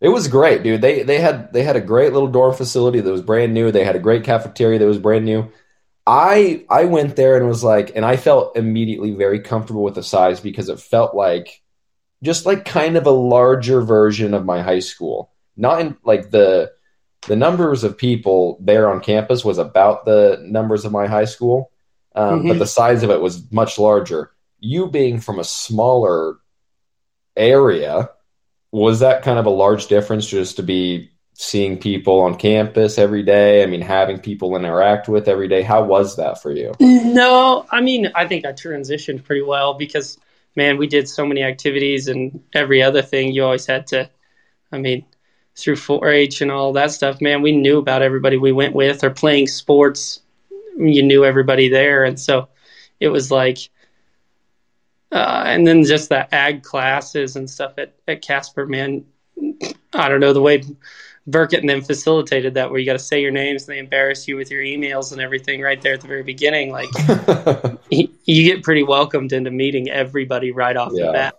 It was great, dude. They they had they had a great little dorm facility that was brand new. They had a great cafeteria that was brand new. I I went there and was like and I felt immediately very comfortable with the size because it felt like just like kind of a larger version of my high school. Not in like the the numbers of people there on campus was about the numbers of my high school, um, but Mhm. the size of it was much larger. You being from a smaller area, was that kind of a large difference just to be seeing people on campus every day? I mean, having people interact with every day. How was that for you? No, I mean, I think I transitioned pretty well because, man, we did so many activities and every other thing you always had to, I mean, through 4 H and all that stuff, man, we knew about everybody we went with or playing sports. You knew everybody there. And so it was like, uh, and then just the ag classes and stuff at, at Casper, man, I don't know, the way Burkett and them facilitated that where you got to say your names and they embarrass you with your emails and everything right there at the very beginning. Like, you you get pretty welcomed into meeting everybody right off Yeah. the bat.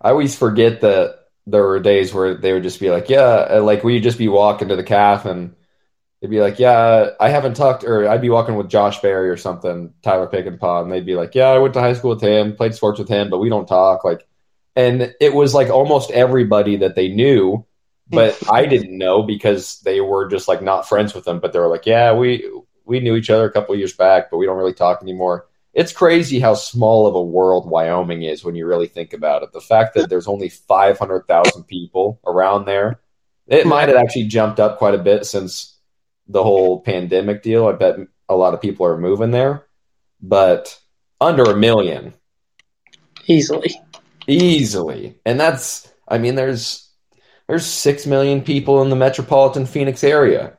I always forget that there were days where they would just be like, yeah, like we'd just be walking to the calf and they'd be like, yeah, I haven't talked, or I'd be walking with Josh Berry or something, Tyler Pickenpaw, and they'd be like, yeah, I went to high school with him, played sports with him, but we don't talk. Like, and it was like almost everybody that they knew, but I didn't know because they were just like not friends with them. But they were like, yeah, we we knew each other a couple years back, but we don't really talk anymore. It's crazy how small of a world Wyoming is when you really think about it. The fact that there's only 500,000 people around there, it might have actually jumped up quite a bit since the whole pandemic deal. I bet a lot of people are moving there, but under a million Easily. easily. And that's, I mean, there's there's six million people in the metropolitan Phoenix area.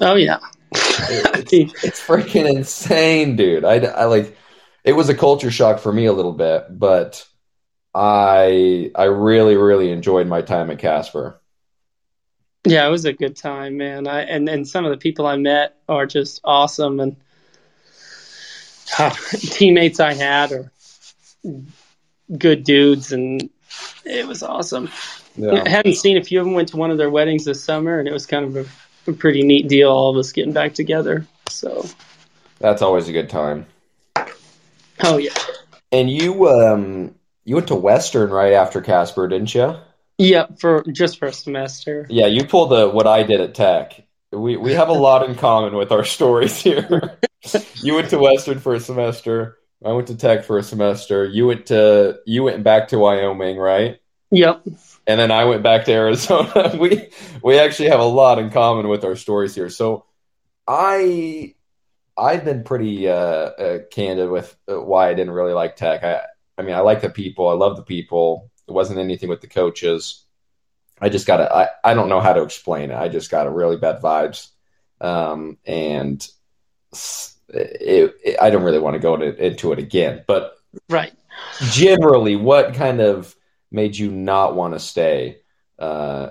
Oh yeah. It's, it's freaking insane, dude. I, I like it was a culture shock for me a little bit, but I I really really enjoyed my time at Casper. Yeah, it was a good time, man. I and and some of the people I met are just awesome, and ah, teammates I had are good dudes, and it was awesome. I hadn't seen a few of them. Went to one of their weddings this summer, and it was kind of a, a pretty neat deal. All of us getting back together. So, That's always a good time. oh yeah, And you um you went to Western right after Casper, didn't you? Yeah, For just for a semester. Yeah, you pulled the what I did at Tech. We we have a lot in common with our stories here. you went to Western for a semester. I went to Tech for a semester. You went to you went back to Wyoming, right? Yep. And then I went back to Arizona. we we actually have a lot in common with our stories here. So I I've been pretty uh, uh, candid with uh, why I didn't really like Tech. I I mean I like the people. I love the people. It wasn't anything with the coaches. I just got a, I, I don't know how to explain it. I just got a really bad vibes. Um, and it, it, I don't really want to go into, into it again, but Right. generally, what kind of made you not want to stay uh,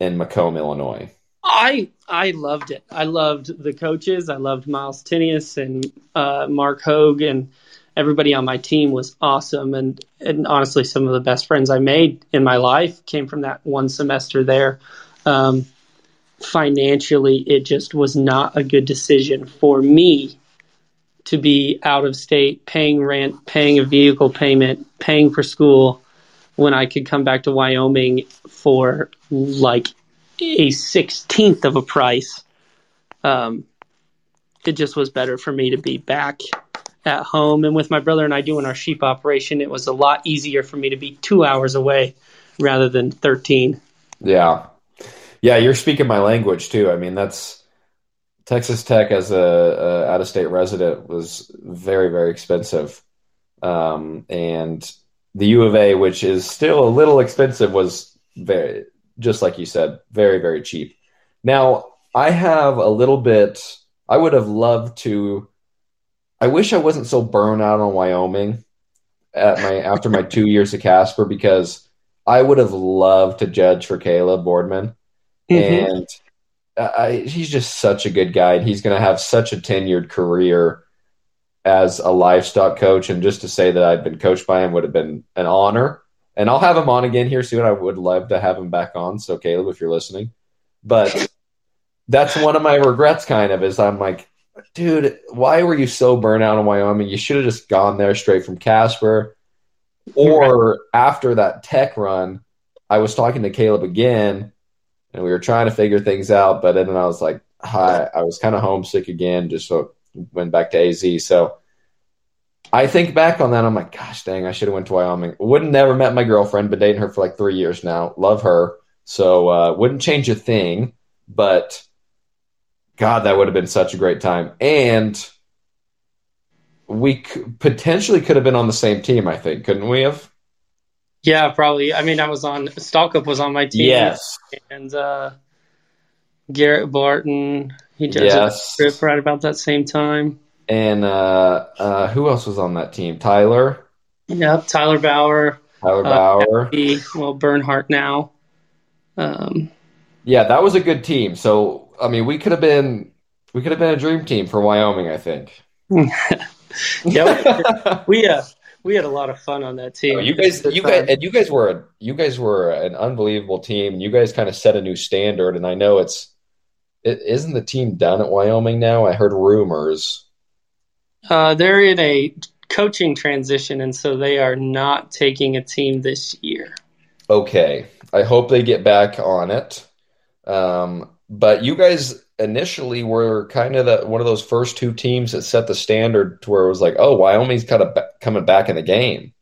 in Macomb, Illinois? I I loved it. I loved the coaches. I loved Miles Tinius and uh, Mark Hogue and everybody on my team was awesome. And and honestly, some of the best friends I made in my life came from that one semester there. Um, financially, it just was not a good decision for me to be out of state, paying rent, paying a vehicle payment, paying for school, when I could come back to Wyoming for like a sixteenth of a price. Um, it just was better for me to be back at home and with my brother and I doing our sheep operation. It was a lot easier for me to be two hours away rather than thirteen. Yeah. Yeah, you're speaking my language too. I mean, that's Texas Tech as a, a out of state resident was very, very expensive. Um, and the U of A, which is still a little expensive, was very, just like you said, very, very cheap. Now, I have a little bit, I would have loved to, I wish I wasn't so burnt out on Wyoming at my, after my two years at Casper because I would have loved to judge for Caleb Boardman Mhm. and I, he's just such a good guy. And he's going to have such a tenured career as a livestock coach. And just to say that I've been coached by him would have been an honor. And I'll have him on again here soon. I would love to have him back on. So, Caleb, if you're listening, but that's one of my regrets, kind of, is I'm like, dude, why were you so burnt out in Wyoming? You should have just gone there straight from Casper. Or after that tech run, I was talking to Caleb again and we were trying to figure things out. But then I was like, hi, I was kind of homesick again, just so went back to AZ. So I think back on that, I'm like, gosh dang, I should have went to Wyoming. Wouldn't never met my girlfriend, been dating her for like three years now. Love her. So uh, wouldn't change a thing. But God, that would have been such a great time. And we c- potentially could have been on the same team, I think, couldn't we have? Yeah, probably. I mean, I was on Stallcup was on my team. Yes. and uh, Garrett Barton. He judged Yes. a trip right about that same time. And uh, uh, who else was on that team? Tyler, Yep, Tyler Bauer. Tyler Uh, Bauer. He, well, Bernhardt now. Um, Yeah, that was a good team. So I mean, we could have been we could have been a dream team for Wyoming. I think. yeah, we uh, we had a lot of fun on that team. Oh, you guys, you guys, and you guys were a, you guys were an unbelievable team. You guys kind of set a new standard, and I know it's it isn't the team done at Wyoming now. I heard rumors. Uh, they're in a coaching transition, and so they are not taking a team this year. Okay, I hope they get back on it. Um, but you guys initially were kind of the, one of those first two teams that set the standard to where it was like, oh, Wyoming's kind of ba- coming back in the game.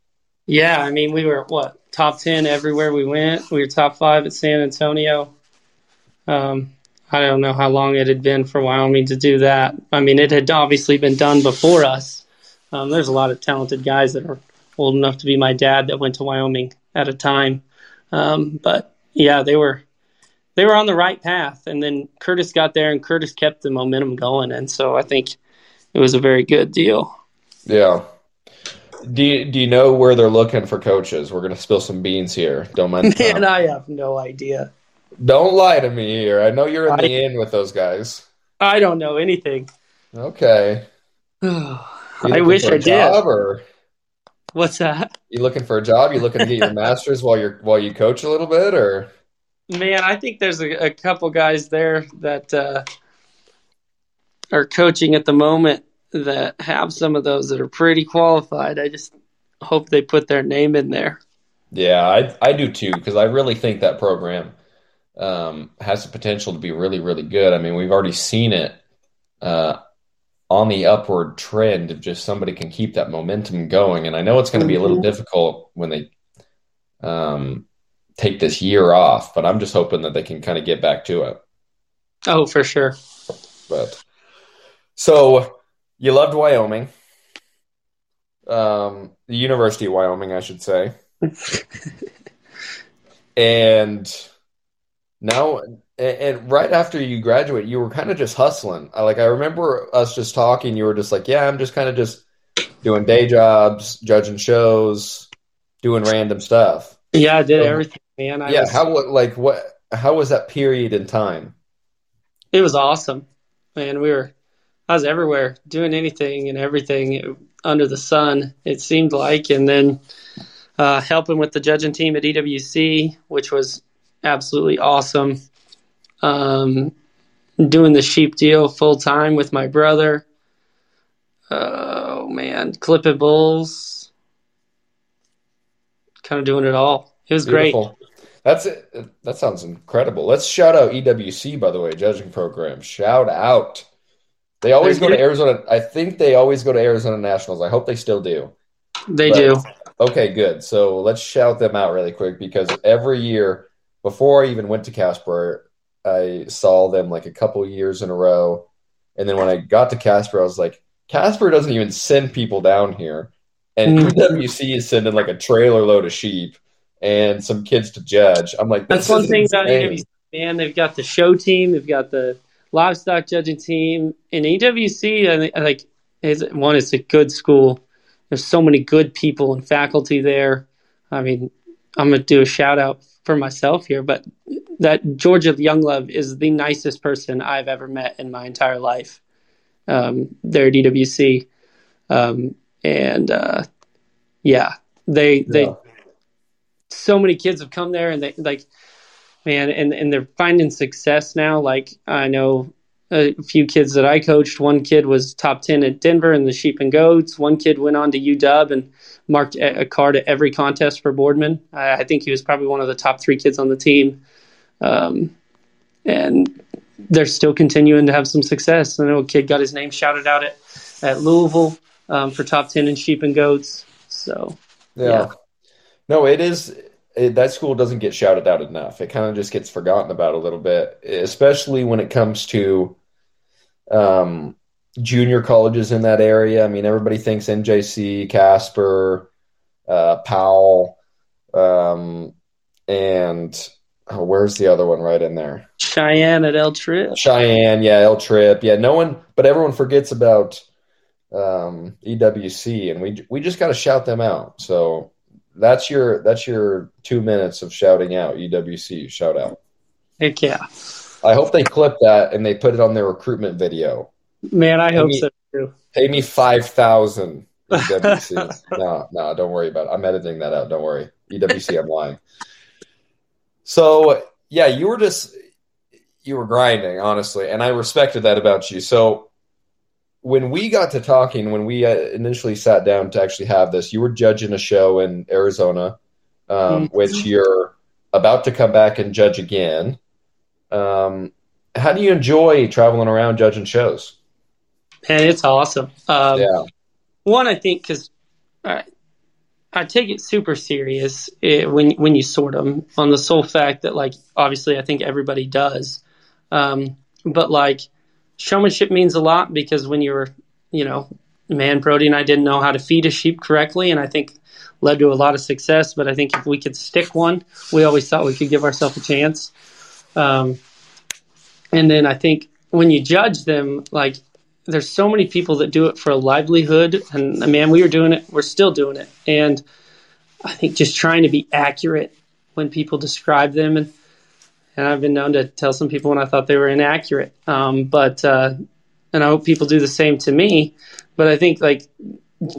Yeah, I mean, we were what top ten everywhere we went. We were top five at San Antonio. Um, I don't know how long it had been for Wyoming to do that. I mean, it had obviously been done before us. Um, there's a lot of talented guys that are old enough to be my dad that went to Wyoming at a time. Um, but yeah, they were they were on the right path, and then Curtis got there, and Curtis kept the momentum going, and so I think it was a very good deal. Yeah. Do you, do you know where they're looking for coaches? We're going to spill some beans here. Don't mind. Man, I have no idea. Don't lie to me here. I know you're in the I, in with those guys. I don't know anything. Okay. I wish I did. Or? What's that? You looking for a job? You looking to get your master's while you're while you coach a little bit, or? Man, I think there's a, a couple guys there that uh, are coaching at the moment that have some of those that are pretty qualified. I just hope they put their name in there. Yeah, I I do too because I really think that program um, has the potential to be really really good. I mean, we've already seen it uh, on the upward trend if just somebody can keep that momentum going. And I know it's going to be a little mm-hmm. difficult when they um, take this year off, but I'm just hoping that they can kind of get back to it. Oh, for sure. But so you loved Wyoming, um, the University of Wyoming, I should say, and now and, right after you graduate, you were kind of just hustling. I, like I remember us just talking. You were just like, "Yeah, I'm just kind of just doing day jobs, judging shows, doing random stuff." Yeah, I did everything, man. I yeah, was, how like what? How was that period in time? It was awesome, man. We were, I was everywhere, doing anything and everything under the sun. It seemed like, and then uh, helping with the judging team at EWC, which was absolutely awesome um, doing the sheep deal full time with my brother. Oh man, clipping bulls, kind of doing it all. It was Beautiful. great. That's it. That sounds incredible. Let's shout out EWC by the way, judging program. Shout out. They always go to Arizona. I think they always go to Arizona Nationals. I hope they still do. They but, do. Okay, good. So let's shout them out really quick because every year before I even went to Casper, I saw them like a couple years in a row. And then when I got to Casper, I was like, Casper doesn't even send people down here. And mm. EWC is sending like a trailer load of sheep and some kids to judge. I'm like, that's one thing about man. They've got the show team, they've got the livestock judging team. In EWC, I like is one, it's a good school. There's so many good people and faculty there. I mean, I'm gonna do a shout out for myself here, but that Georgia Younglove is the nicest person I've ever met in my entire life. Um, there at EWC, um, and uh, yeah, they they yeah. so many kids have come there, and they like man, and and they're finding success now. Like I know a few kids that I coached. One kid was top ten at Denver in the sheep and goats. One kid went on to UW and marked a card at every contest for Boardman. I, I think he was probably one of the top three kids on the team. Um, and they're still continuing to have some success. I know a kid got his name shouted out at, at Louisville um, for top 10 in sheep and goats. So, yeah. yeah. No, it is. It, that school doesn't get shouted out enough. It kind of just gets forgotten about a little bit, especially when it comes to um, junior colleges in that area. I mean, everybody thinks NJC, Casper, uh, Powell, um, and oh, where's the other one right in there? Cheyenne at L Trip. Cheyenne, yeah, L Trip. Yeah, no one, but everyone forgets about um, EWC, and we we just got to shout them out. So that's your that's your two minutes of shouting out EWC. Shout out. Heck yeah. I hope they clip that and they put it on their recruitment video. Man, I pay hope me, so too. Pay me five thousand EWC. no, no, don't worry about it. I'm editing that out. Don't worry. EWC, I'm lying. So yeah, you were just you were grinding, honestly, and I respected that about you. So when we got to talking, when we uh, initially sat down to actually have this, you were judging a show in Arizona, um, mm-hmm. which you're about to come back and judge again. Um, how do you enjoy traveling around judging shows? Man, it's awesome. Um, yeah. One, I think because I, I take it super serious it, eh, when when you sort them on the sole fact that like obviously I think everybody does, um, but like showmanship means a lot because when you're, you know man Brody and I didn't know how to feed a sheep correctly, and I think led to a lot of success. But I think if we could stick one, we always thought we could give ourselves a chance. Um, and then I think when you judge them, like there's so many people that do it for a livelihood, and man, we were doing it, we're still doing it, and I think just trying to be accurate when people describe them, and and I've been known to tell some people when I thought they were inaccurate, um, but uh, and I hope people do the same to me. But I think like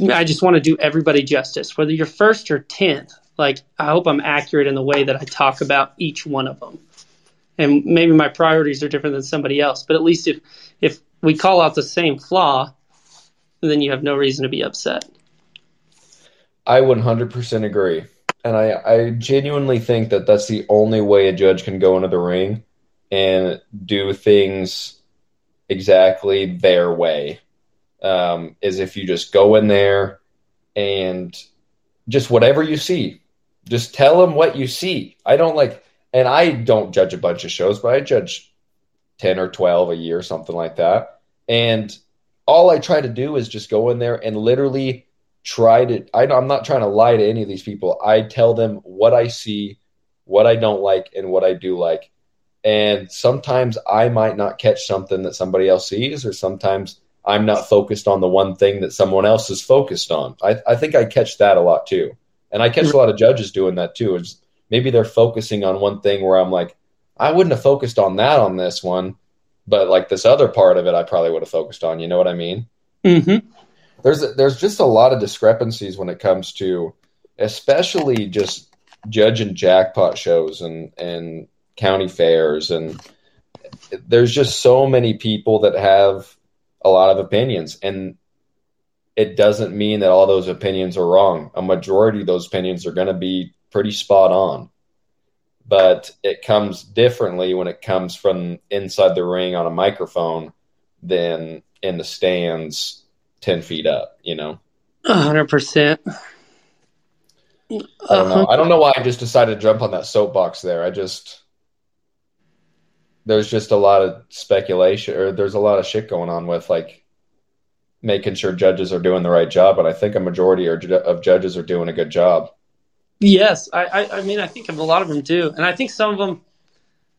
I just want to do everybody justice, whether you're first or tenth. Like I hope I'm accurate in the way that I talk about each one of them and maybe my priorities are different than somebody else. But at least if if we call out the same flaw, then you have no reason to be upset. I 100% agree. And I, I genuinely think that that's the only way a judge can go into the ring and do things exactly their way. Um, is if you just go in there and just whatever you see, just tell them what you see. I don't like and I don't judge a bunch of shows, but I judge 10 or 12 a year, something like that. And all I try to do is just go in there and literally try to, I, I'm not trying to lie to any of these people. I tell them what I see, what I don't like, and what I do like. And sometimes I might not catch something that somebody else sees, or sometimes I'm not focused on the one thing that someone else is focused on. I, I think I catch that a lot too. And I catch a lot of judges doing that too. Maybe they're focusing on one thing where I'm like, I wouldn't have focused on that on this one, but like this other part of it, I probably would have focused on. You know what I mean? Mm-hmm. There's there's just a lot of discrepancies when it comes to, especially just judging jackpot shows and and county fairs and there's just so many people that have a lot of opinions and it doesn't mean that all those opinions are wrong. A majority of those opinions are going to be pretty spot on. But it comes differently when it comes from inside the ring on a microphone than in the stands 10 feet up, you know? 100%. I don't know. I don't know why I just decided to jump on that soapbox there. I just there's just a lot of speculation or there's a lot of shit going on with like making sure judges are doing the right job and I think a majority of judges are doing a good job. Yes, I, I, I mean, I think a lot of them do, and I think some of them.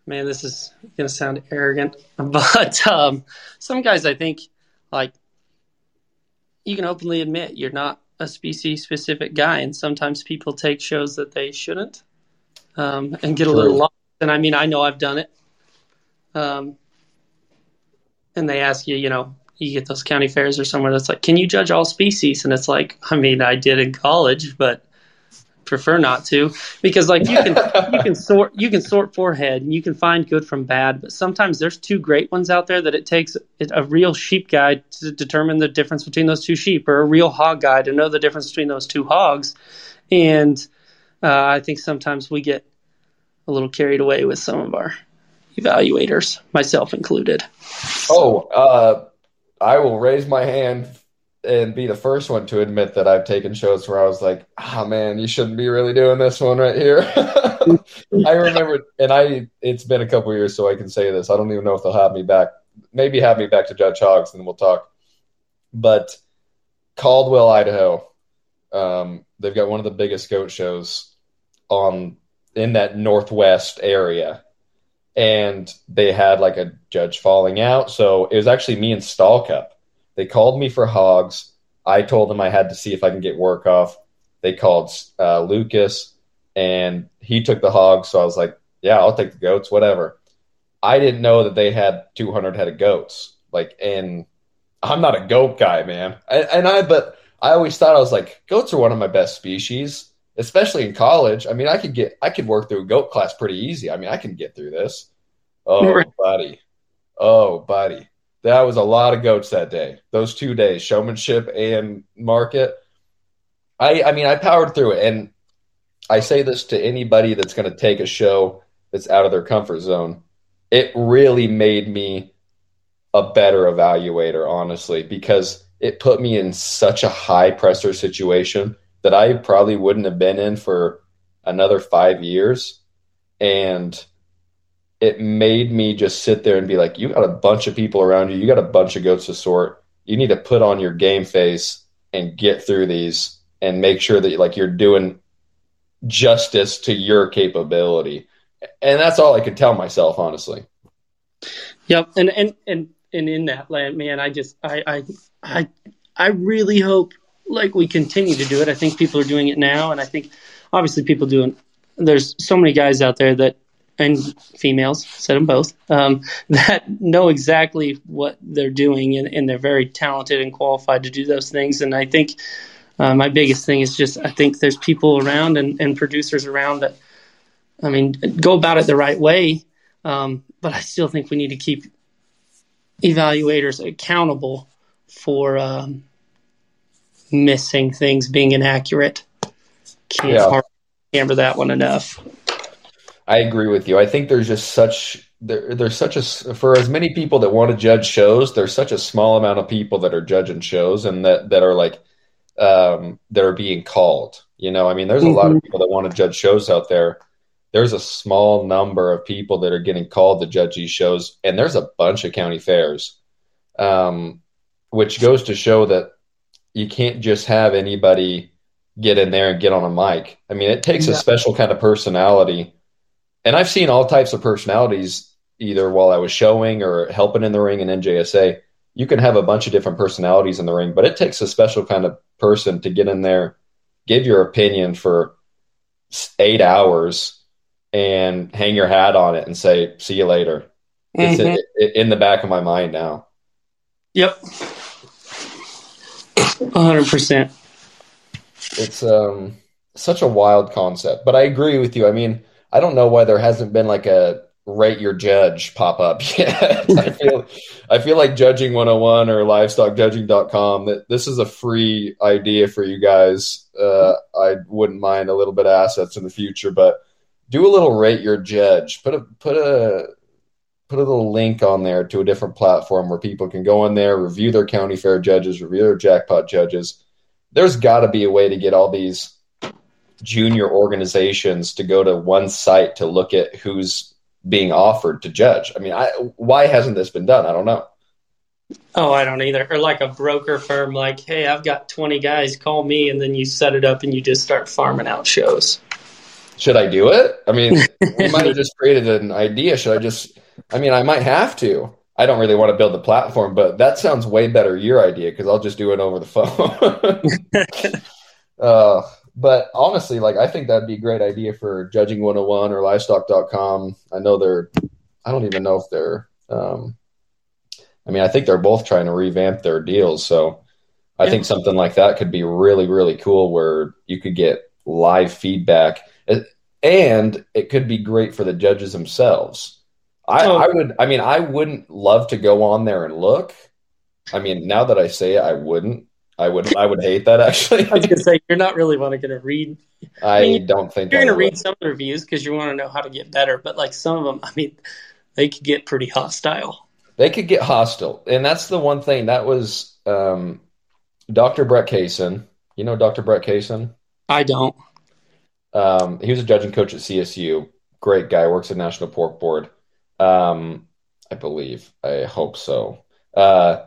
Man, this is going to sound arrogant, but um, some guys, I think, like you can openly admit you're not a species specific guy, and sometimes people take shows that they shouldn't, um, and get True. a little lost. And I mean, I know I've done it. Um, and they ask you, you know, you get those county fairs or somewhere that's like, can you judge all species? And it's like, I mean, I did in college, but prefer not to because like you can you can sort you can sort forehead and you can find good from bad but sometimes there's two great ones out there that it takes a real sheep guide to determine the difference between those two sheep or a real hog guide to know the difference between those two hogs. And uh, i think sometimes we get a little carried away with some of our evaluators myself included. Oh uh, i will raise my hand and be the first one to admit that I've taken shows where I was like, "Ah, oh, man, you shouldn't be really doing this one right here." I remember, and I it's been a couple years, so I can say this. I don't even know if they'll have me back. Maybe have me back to Judge Hogs, and we'll talk. But Caldwell, Idaho, um, they've got one of the biggest goat shows on in that northwest area, and they had like a judge falling out. So it was actually me and Stallcup they called me for hogs. I told them I had to see if I can get work off. They called uh, Lucas, and he took the hogs. So I was like, "Yeah, I'll take the goats, whatever." I didn't know that they had 200 head of goats. Like, and I'm not a goat guy, man. And, and I, but I always thought I was like, goats are one of my best species, especially in college. I mean, I could get, I could work through a goat class pretty easy. I mean, I can get through this. Oh, buddy. Oh, buddy. That was a lot of goats that day. Those two days, showmanship and market. I, I mean, I powered through it. And I say this to anybody that's going to take a show that's out of their comfort zone. It really made me a better evaluator, honestly, because it put me in such a high pressure situation that I probably wouldn't have been in for another five years. And it made me just sit there and be like, you got a bunch of people around you, you got a bunch of goats to sort. You need to put on your game face and get through these and make sure that like you're doing justice to your capability. And that's all I could tell myself, honestly. Yep, and and and and in that land, man, I just I I I I really hope like we continue to do it. I think people are doing it now, and I think obviously people doing. There's so many guys out there that and females said them both um, that know exactly what they're doing, and, and they're very talented and qualified to do those things. And I think uh, my biggest thing is just I think there's people around and, and producers around that. I mean, go about it the right way. Um, but I still think we need to keep evaluators accountable for um, missing things, being inaccurate. Can't Yeah. hammer that one enough. I agree with you. I think there's just such there, there's such a for as many people that want to judge shows, there's such a small amount of people that are judging shows and that that are like um, that are being called. You know, I mean, there's a lot of people that want to judge shows out there. There's a small number of people that are getting called to judge these shows, and there's a bunch of county fairs, um, which goes to show that you can't just have anybody get in there and get on a mic. I mean, it takes a special kind of personality and I've seen all types of personalities either while I was showing or helping in the ring in NJSA. You can have a bunch of different personalities in the ring, but it takes a special kind of person to get in there, give your opinion for eight hours, and hang your hat on it and say, "See you later." It's Mhm. in, in the back of my mind now. Yep. 100%. It's um such a wild concept, but I agree with you. I mean, I don't know why there hasn't been like a rate your judge pop up yet. I feel I feel like judging 101 or livestockjudging.com that this is a free idea for you guys. Uh, I wouldn't mind a little bit of assets in the future, but do a little rate your judge. Put a put a put a little link on there to a different platform where people can go in there, review their county fair judges, review their jackpot judges. There's got to be a way to get all these junior organizations to go to one site to look at who's being offered to judge. I mean, I, why hasn't this been done? I don't know. Oh, I don't either. Or like a broker firm, like, hey, I've got 20 guys, call me, and then you set it up and you just start farming out shows. Should I do it? I mean, we might have just created an idea. Should I just? I mean, I might have to. I don't really want to build the platform, but that sounds way better your idea because I'll just do it over the phone. uh, but honestly, like I think that'd be a great idea for Judging 101 or Livestock.com. I know they're. I don't even know if they're. Um, I mean, I think they're both trying to revamp their deals, so I Yeah. think something like that could be really, really cool, where you could get live feedback, and it could be great for the judges themselves. I, Oh. I would. I mean, I wouldn't love to go on there and look. I mean, now that I say it, I wouldn't. I would. I would hate that actually. I was going to say, you're not really want to get a read. I mean, don't think You're I going to would. read some of the reviews because you want to know how to get better. But like some of them, I mean, they could get pretty hostile. They could get hostile, and that's the one thing that was um, Dr. Brett Kaysen. You know Dr. Brett Kaysen. I don't. Um, he was a judging coach at CSU. Great guy. Works at National Pork Board. Um, I believe. I hope so. Uh,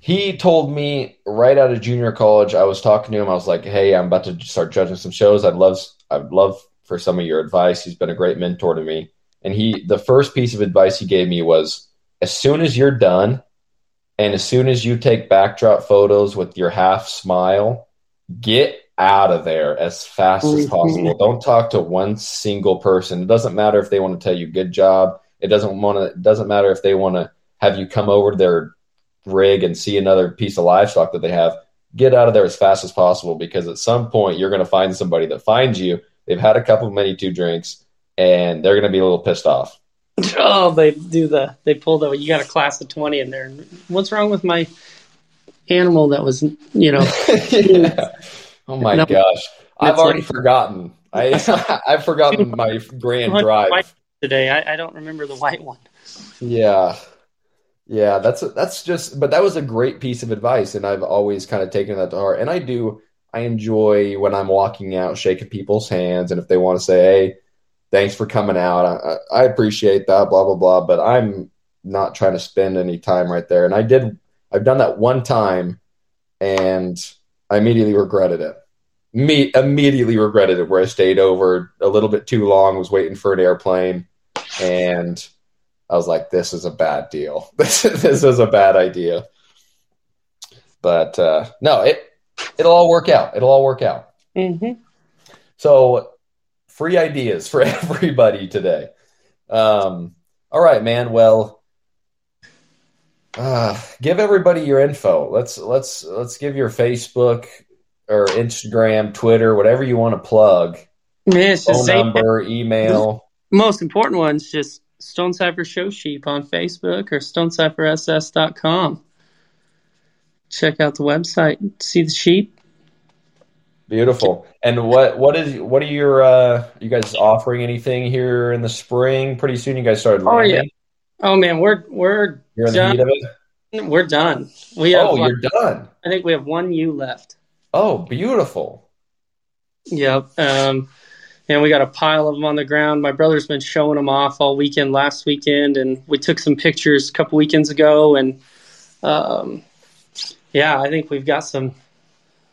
he told me right out of junior college. I was talking to him. I was like, "Hey, I'm about to start judging some shows. I'd love, I'd love for some of your advice. He's been a great mentor to me." And he, the first piece of advice he gave me was, "As soon as you're done, and as soon as you take backdrop photos with your half smile, get out of there as fast as Mhm. possible. Don't talk to one single person. It doesn't matter if they want to tell you good job. It doesn't want to. It doesn't matter if they want to have you come over to their rig and see another piece of livestock that they have. get out of there as fast as possible because at some point you're going to find somebody that finds you. They've had a couple of many two drinks and they're going to be a little pissed off. Oh, they do the they pull the you got a class of twenty in there. What's wrong with my animal that was you know? yeah. Oh my No. gosh, I've already like- forgotten. I I've forgotten my grand drive. Today. I, I don't remember the white one. Yeah. Yeah, that's that's just but that was a great piece of advice and I've always kind of taken that to heart. And I do I enjoy when I'm walking out shaking people's hands and if they want to say, "Hey, thanks for coming out." I, I appreciate that blah blah blah, but I'm not trying to spend any time right there. And I did I've done that one time and I immediately regretted it. Me immediately regretted it where I stayed over a little bit too long, was waiting for an airplane and I was like, this is a bad deal. This, this is a bad idea. But uh, no, it it'll all work out. It'll all work out. Mm-hmm. So, free ideas for everybody today. Um, all right, man. Well, uh, give everybody your info. Let's let's let's give your Facebook or Instagram, Twitter, whatever you want to plug. Yeah, it's just Phone number, email. most important one's just Stonecypher Show Sheep on Facebook or stonecypherss.com. Check out the website, see the sheep. Beautiful. And what what is what are your uh you guys offering anything here in the spring? Pretty soon you guys started Oh, yeah. Oh man, we're we're You're in the done. heat of it. We're done. We have Oh, one, you're done. I think we have one ewe left. Oh, beautiful. Yep. Um, and we got a pile of them on the ground. My brother's been showing them off all weekend last weekend, and we took some pictures a couple weekends ago. And um, yeah, I think we've got some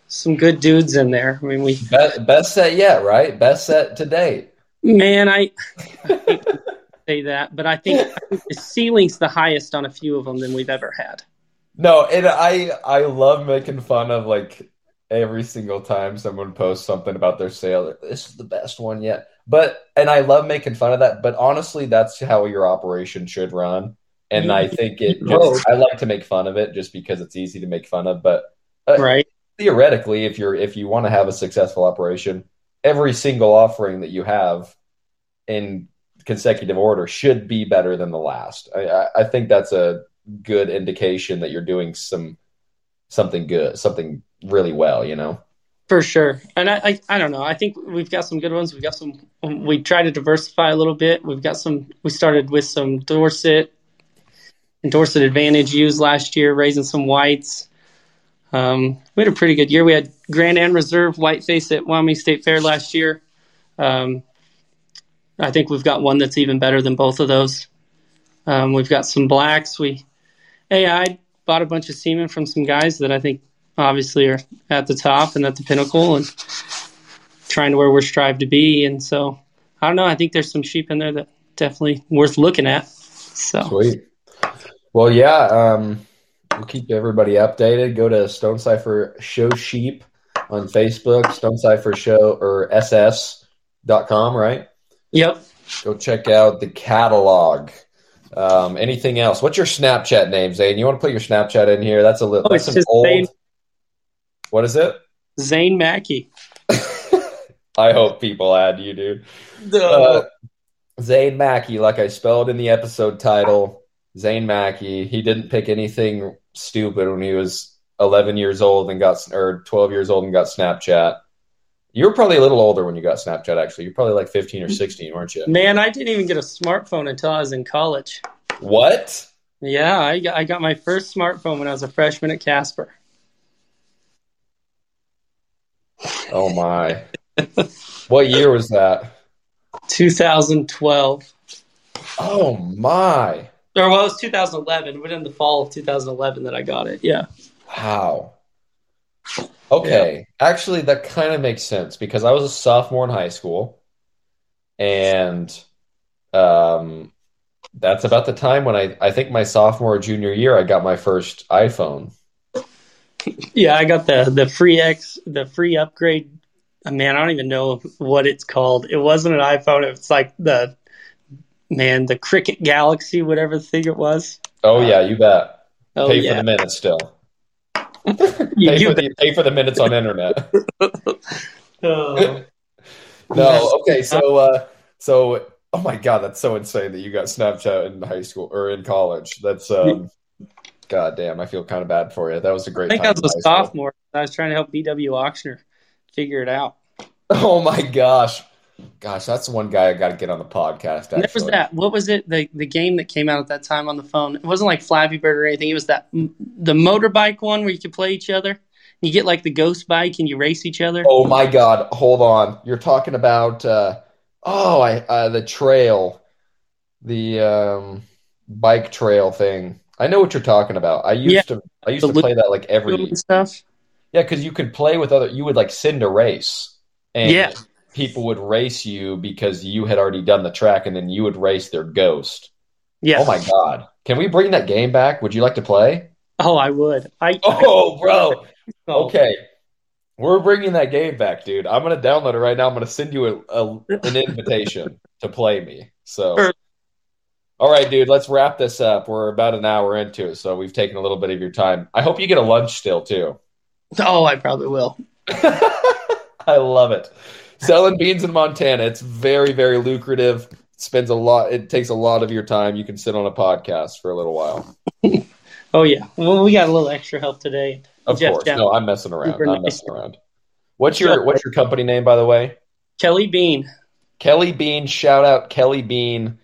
some good dudes in there. I mean, we Best, best set yet, right? Best set to date. man, I, I say that, but I think, I think the ceiling's the highest on a few of them than we've ever had. No, and I I love making fun of like every single time someone posts something about their sale. This is the best one yet. But and I love making fun of that. But honestly, that's how your operation should run. And I think it just, I like to make fun of it just because it's easy to make fun of. But uh, Right? theoretically, if you're if you want to have a successful operation, every single offering that you have in consecutive order should be better than the last. I, I, I think that's a good indication that you're doing some something good, something really well. You know. For sure. And I, I, I don't know. I think we've got some good ones. We've got some, we try to diversify a little bit. We've got some, we started with some Dorset and Dorset Advantage used last year, raising some whites. Um, we had a pretty good year. We had Grand and Reserve Whiteface at Wyoming State Fair last year. Um, I think we've got one that's even better than both of those. Um, we've got some blacks. We, hey, I bought a bunch of semen from some guys that I think obviously are at the top and at the pinnacle and trying to where we're strive to be. And so I don't know. I think there's some sheep in there that definitely worth looking at. So Sweet. Well, yeah. Um, we'll keep everybody updated. Go to Stonecypher Show Sheep on Facebook, Stonecypher Show or SS.com, right? yep. Go check out the catalog. Um, anything else? What's your Snapchat name, Zane? You want to put your Snapchat in here? That's a little. Oh, that's it's just old. Zane. What is it? Zane Mackey. I hope people add you, dude. Uh, Zane Mackey, like I spelled in the episode title, Zane Mackey. He didn't pick anything stupid when he was 11 years old and got, or 12 years old and got Snapchat. You were probably a little older when you got Snapchat, actually. You're probably like 15 or 16, weren't you? Man, I didn't even get a smartphone until I was in college. What? Yeah, I got, I got my first smartphone when I was a freshman at Casper. Oh my. what year was that? 2012. Oh my. Or well, it was 2011, but in the fall of 2011 that I got it. Yeah. Wow. Okay. Actually, that kind of makes sense because I was a sophomore in high school, and um, that's about the time when I, I think my sophomore or junior year, I got my first iPhone. Yeah, I got the the free X, the free upgrade. uh, Man, I don't even know what it's called. It wasn't an iPhone. It's like the man, the Cricket Galaxy, whatever the thing it was. Oh, yeah, you bet. Oh Pay for the minutes still. You, pay, you for the, pay for the minutes on internet. Oh. No, okay, so uh so oh my god, that's so insane that you got Snapchat in high school or in college. That's um god damn, I feel kind of bad for you. That was a great I think. I was a sophomore. I was trying to help BW Auctioner figure it out. Oh my gosh. Gosh, that's the one guy I got to get on the podcast actually. There was that. What was it? The the game that came out at that time on the phone. It wasn't like Flappy Bird or anything. It was that the motorbike one where you could play each other. You get like the ghost bike and you race each other. Oh my god, hold on. You're talking about uh oh, I uh the trail. The um bike trail thing. I know what you're talking about. I used Yeah. to I used to play that like every stuff. Yeah, because you could play with other. You would like send a race, and Yeah. people would race you because you had already done the track, and then you would race their ghost. Yeah. Oh my god! Can we bring that game back? Would you like to play? Oh, I would. I. Oh, bro. I, oh. Okay, we're bringing that game back, dude. I'm gonna download it right now. I'm gonna send you a, a an invitation to play me. So. All right, dude. Let's wrap this up. We're about an hour into it, so we've taken a little bit of your time. I hope you get a lunch still too. Oh, I probably will. I love it. Selling beans in Montana, it's very, very lucrative. Spends a lot. It takes a lot of your time. You can sit on a podcast for a little while. Oh yeah. Well, we got a little extra help today. Of Jeff course. Down- No, I'm messing around. Super I'm nice. messing around. What's your What's your company name, by the way? Kelly Bean. Kelly Bean. Shout out Kelly Bean.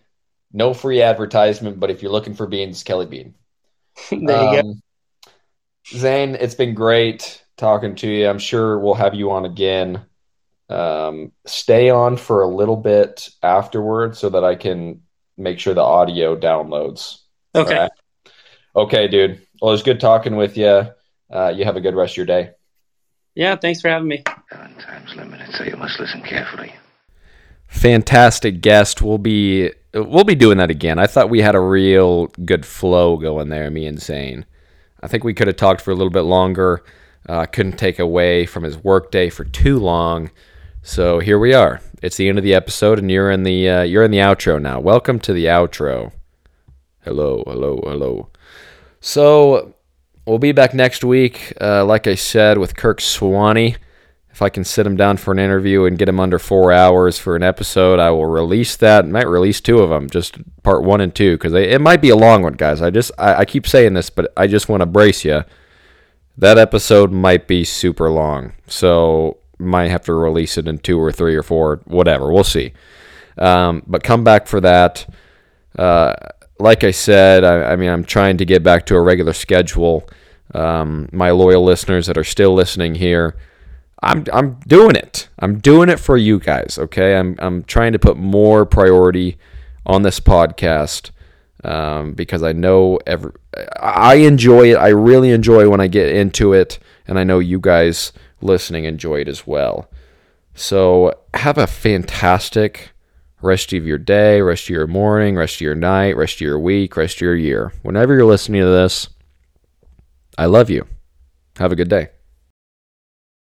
No free advertisement, but if you're looking for beans, Kelly Bean. there you go. Um, Zane, it's been great talking to you. I'm sure we'll have you on again. Um, stay on for a little bit afterwards so that I can make sure the audio downloads. Okay. All right? Okay, dude. Well, it was good talking with you. Uh, you have a good rest of your day. Yeah. Thanks for having me. Time's limited, so you must listen carefully. Fantastic guest. We'll be we'll be doing that again. I thought we had a real good flow going there, me and Zane. I think we could have talked for a little bit longer. Uh, couldn't take away from his workday for too long. So here we are. It's the end of the episode, and you're in the uh, you're in the outro now. Welcome to the outro. Hello, hello, hello. So we'll be back next week, uh, like I said, with Kirk Swanee. If I can sit him down for an interview and get him under four hours for an episode, I will release that. Might release two of them, just part one and two, because it might be a long one, guys. I just I, I keep saying this, but I just want to brace you. That episode might be super long, so might have to release it in two or three or four, whatever. We'll see. Um, but come back for that. Uh, like I said, I, I mean, I'm trying to get back to a regular schedule. Um, my loyal listeners that are still listening here, I'm I'm doing it. I'm doing it for you guys. Okay, I'm I'm trying to put more priority on this podcast um, because I know every I enjoy it. I really enjoy when I get into it, and I know you guys listening enjoy it as well. So have a fantastic rest of your day, rest of your morning, rest of your night, rest of your week, rest of your year. Whenever you're listening to this, I love you. Have a good day.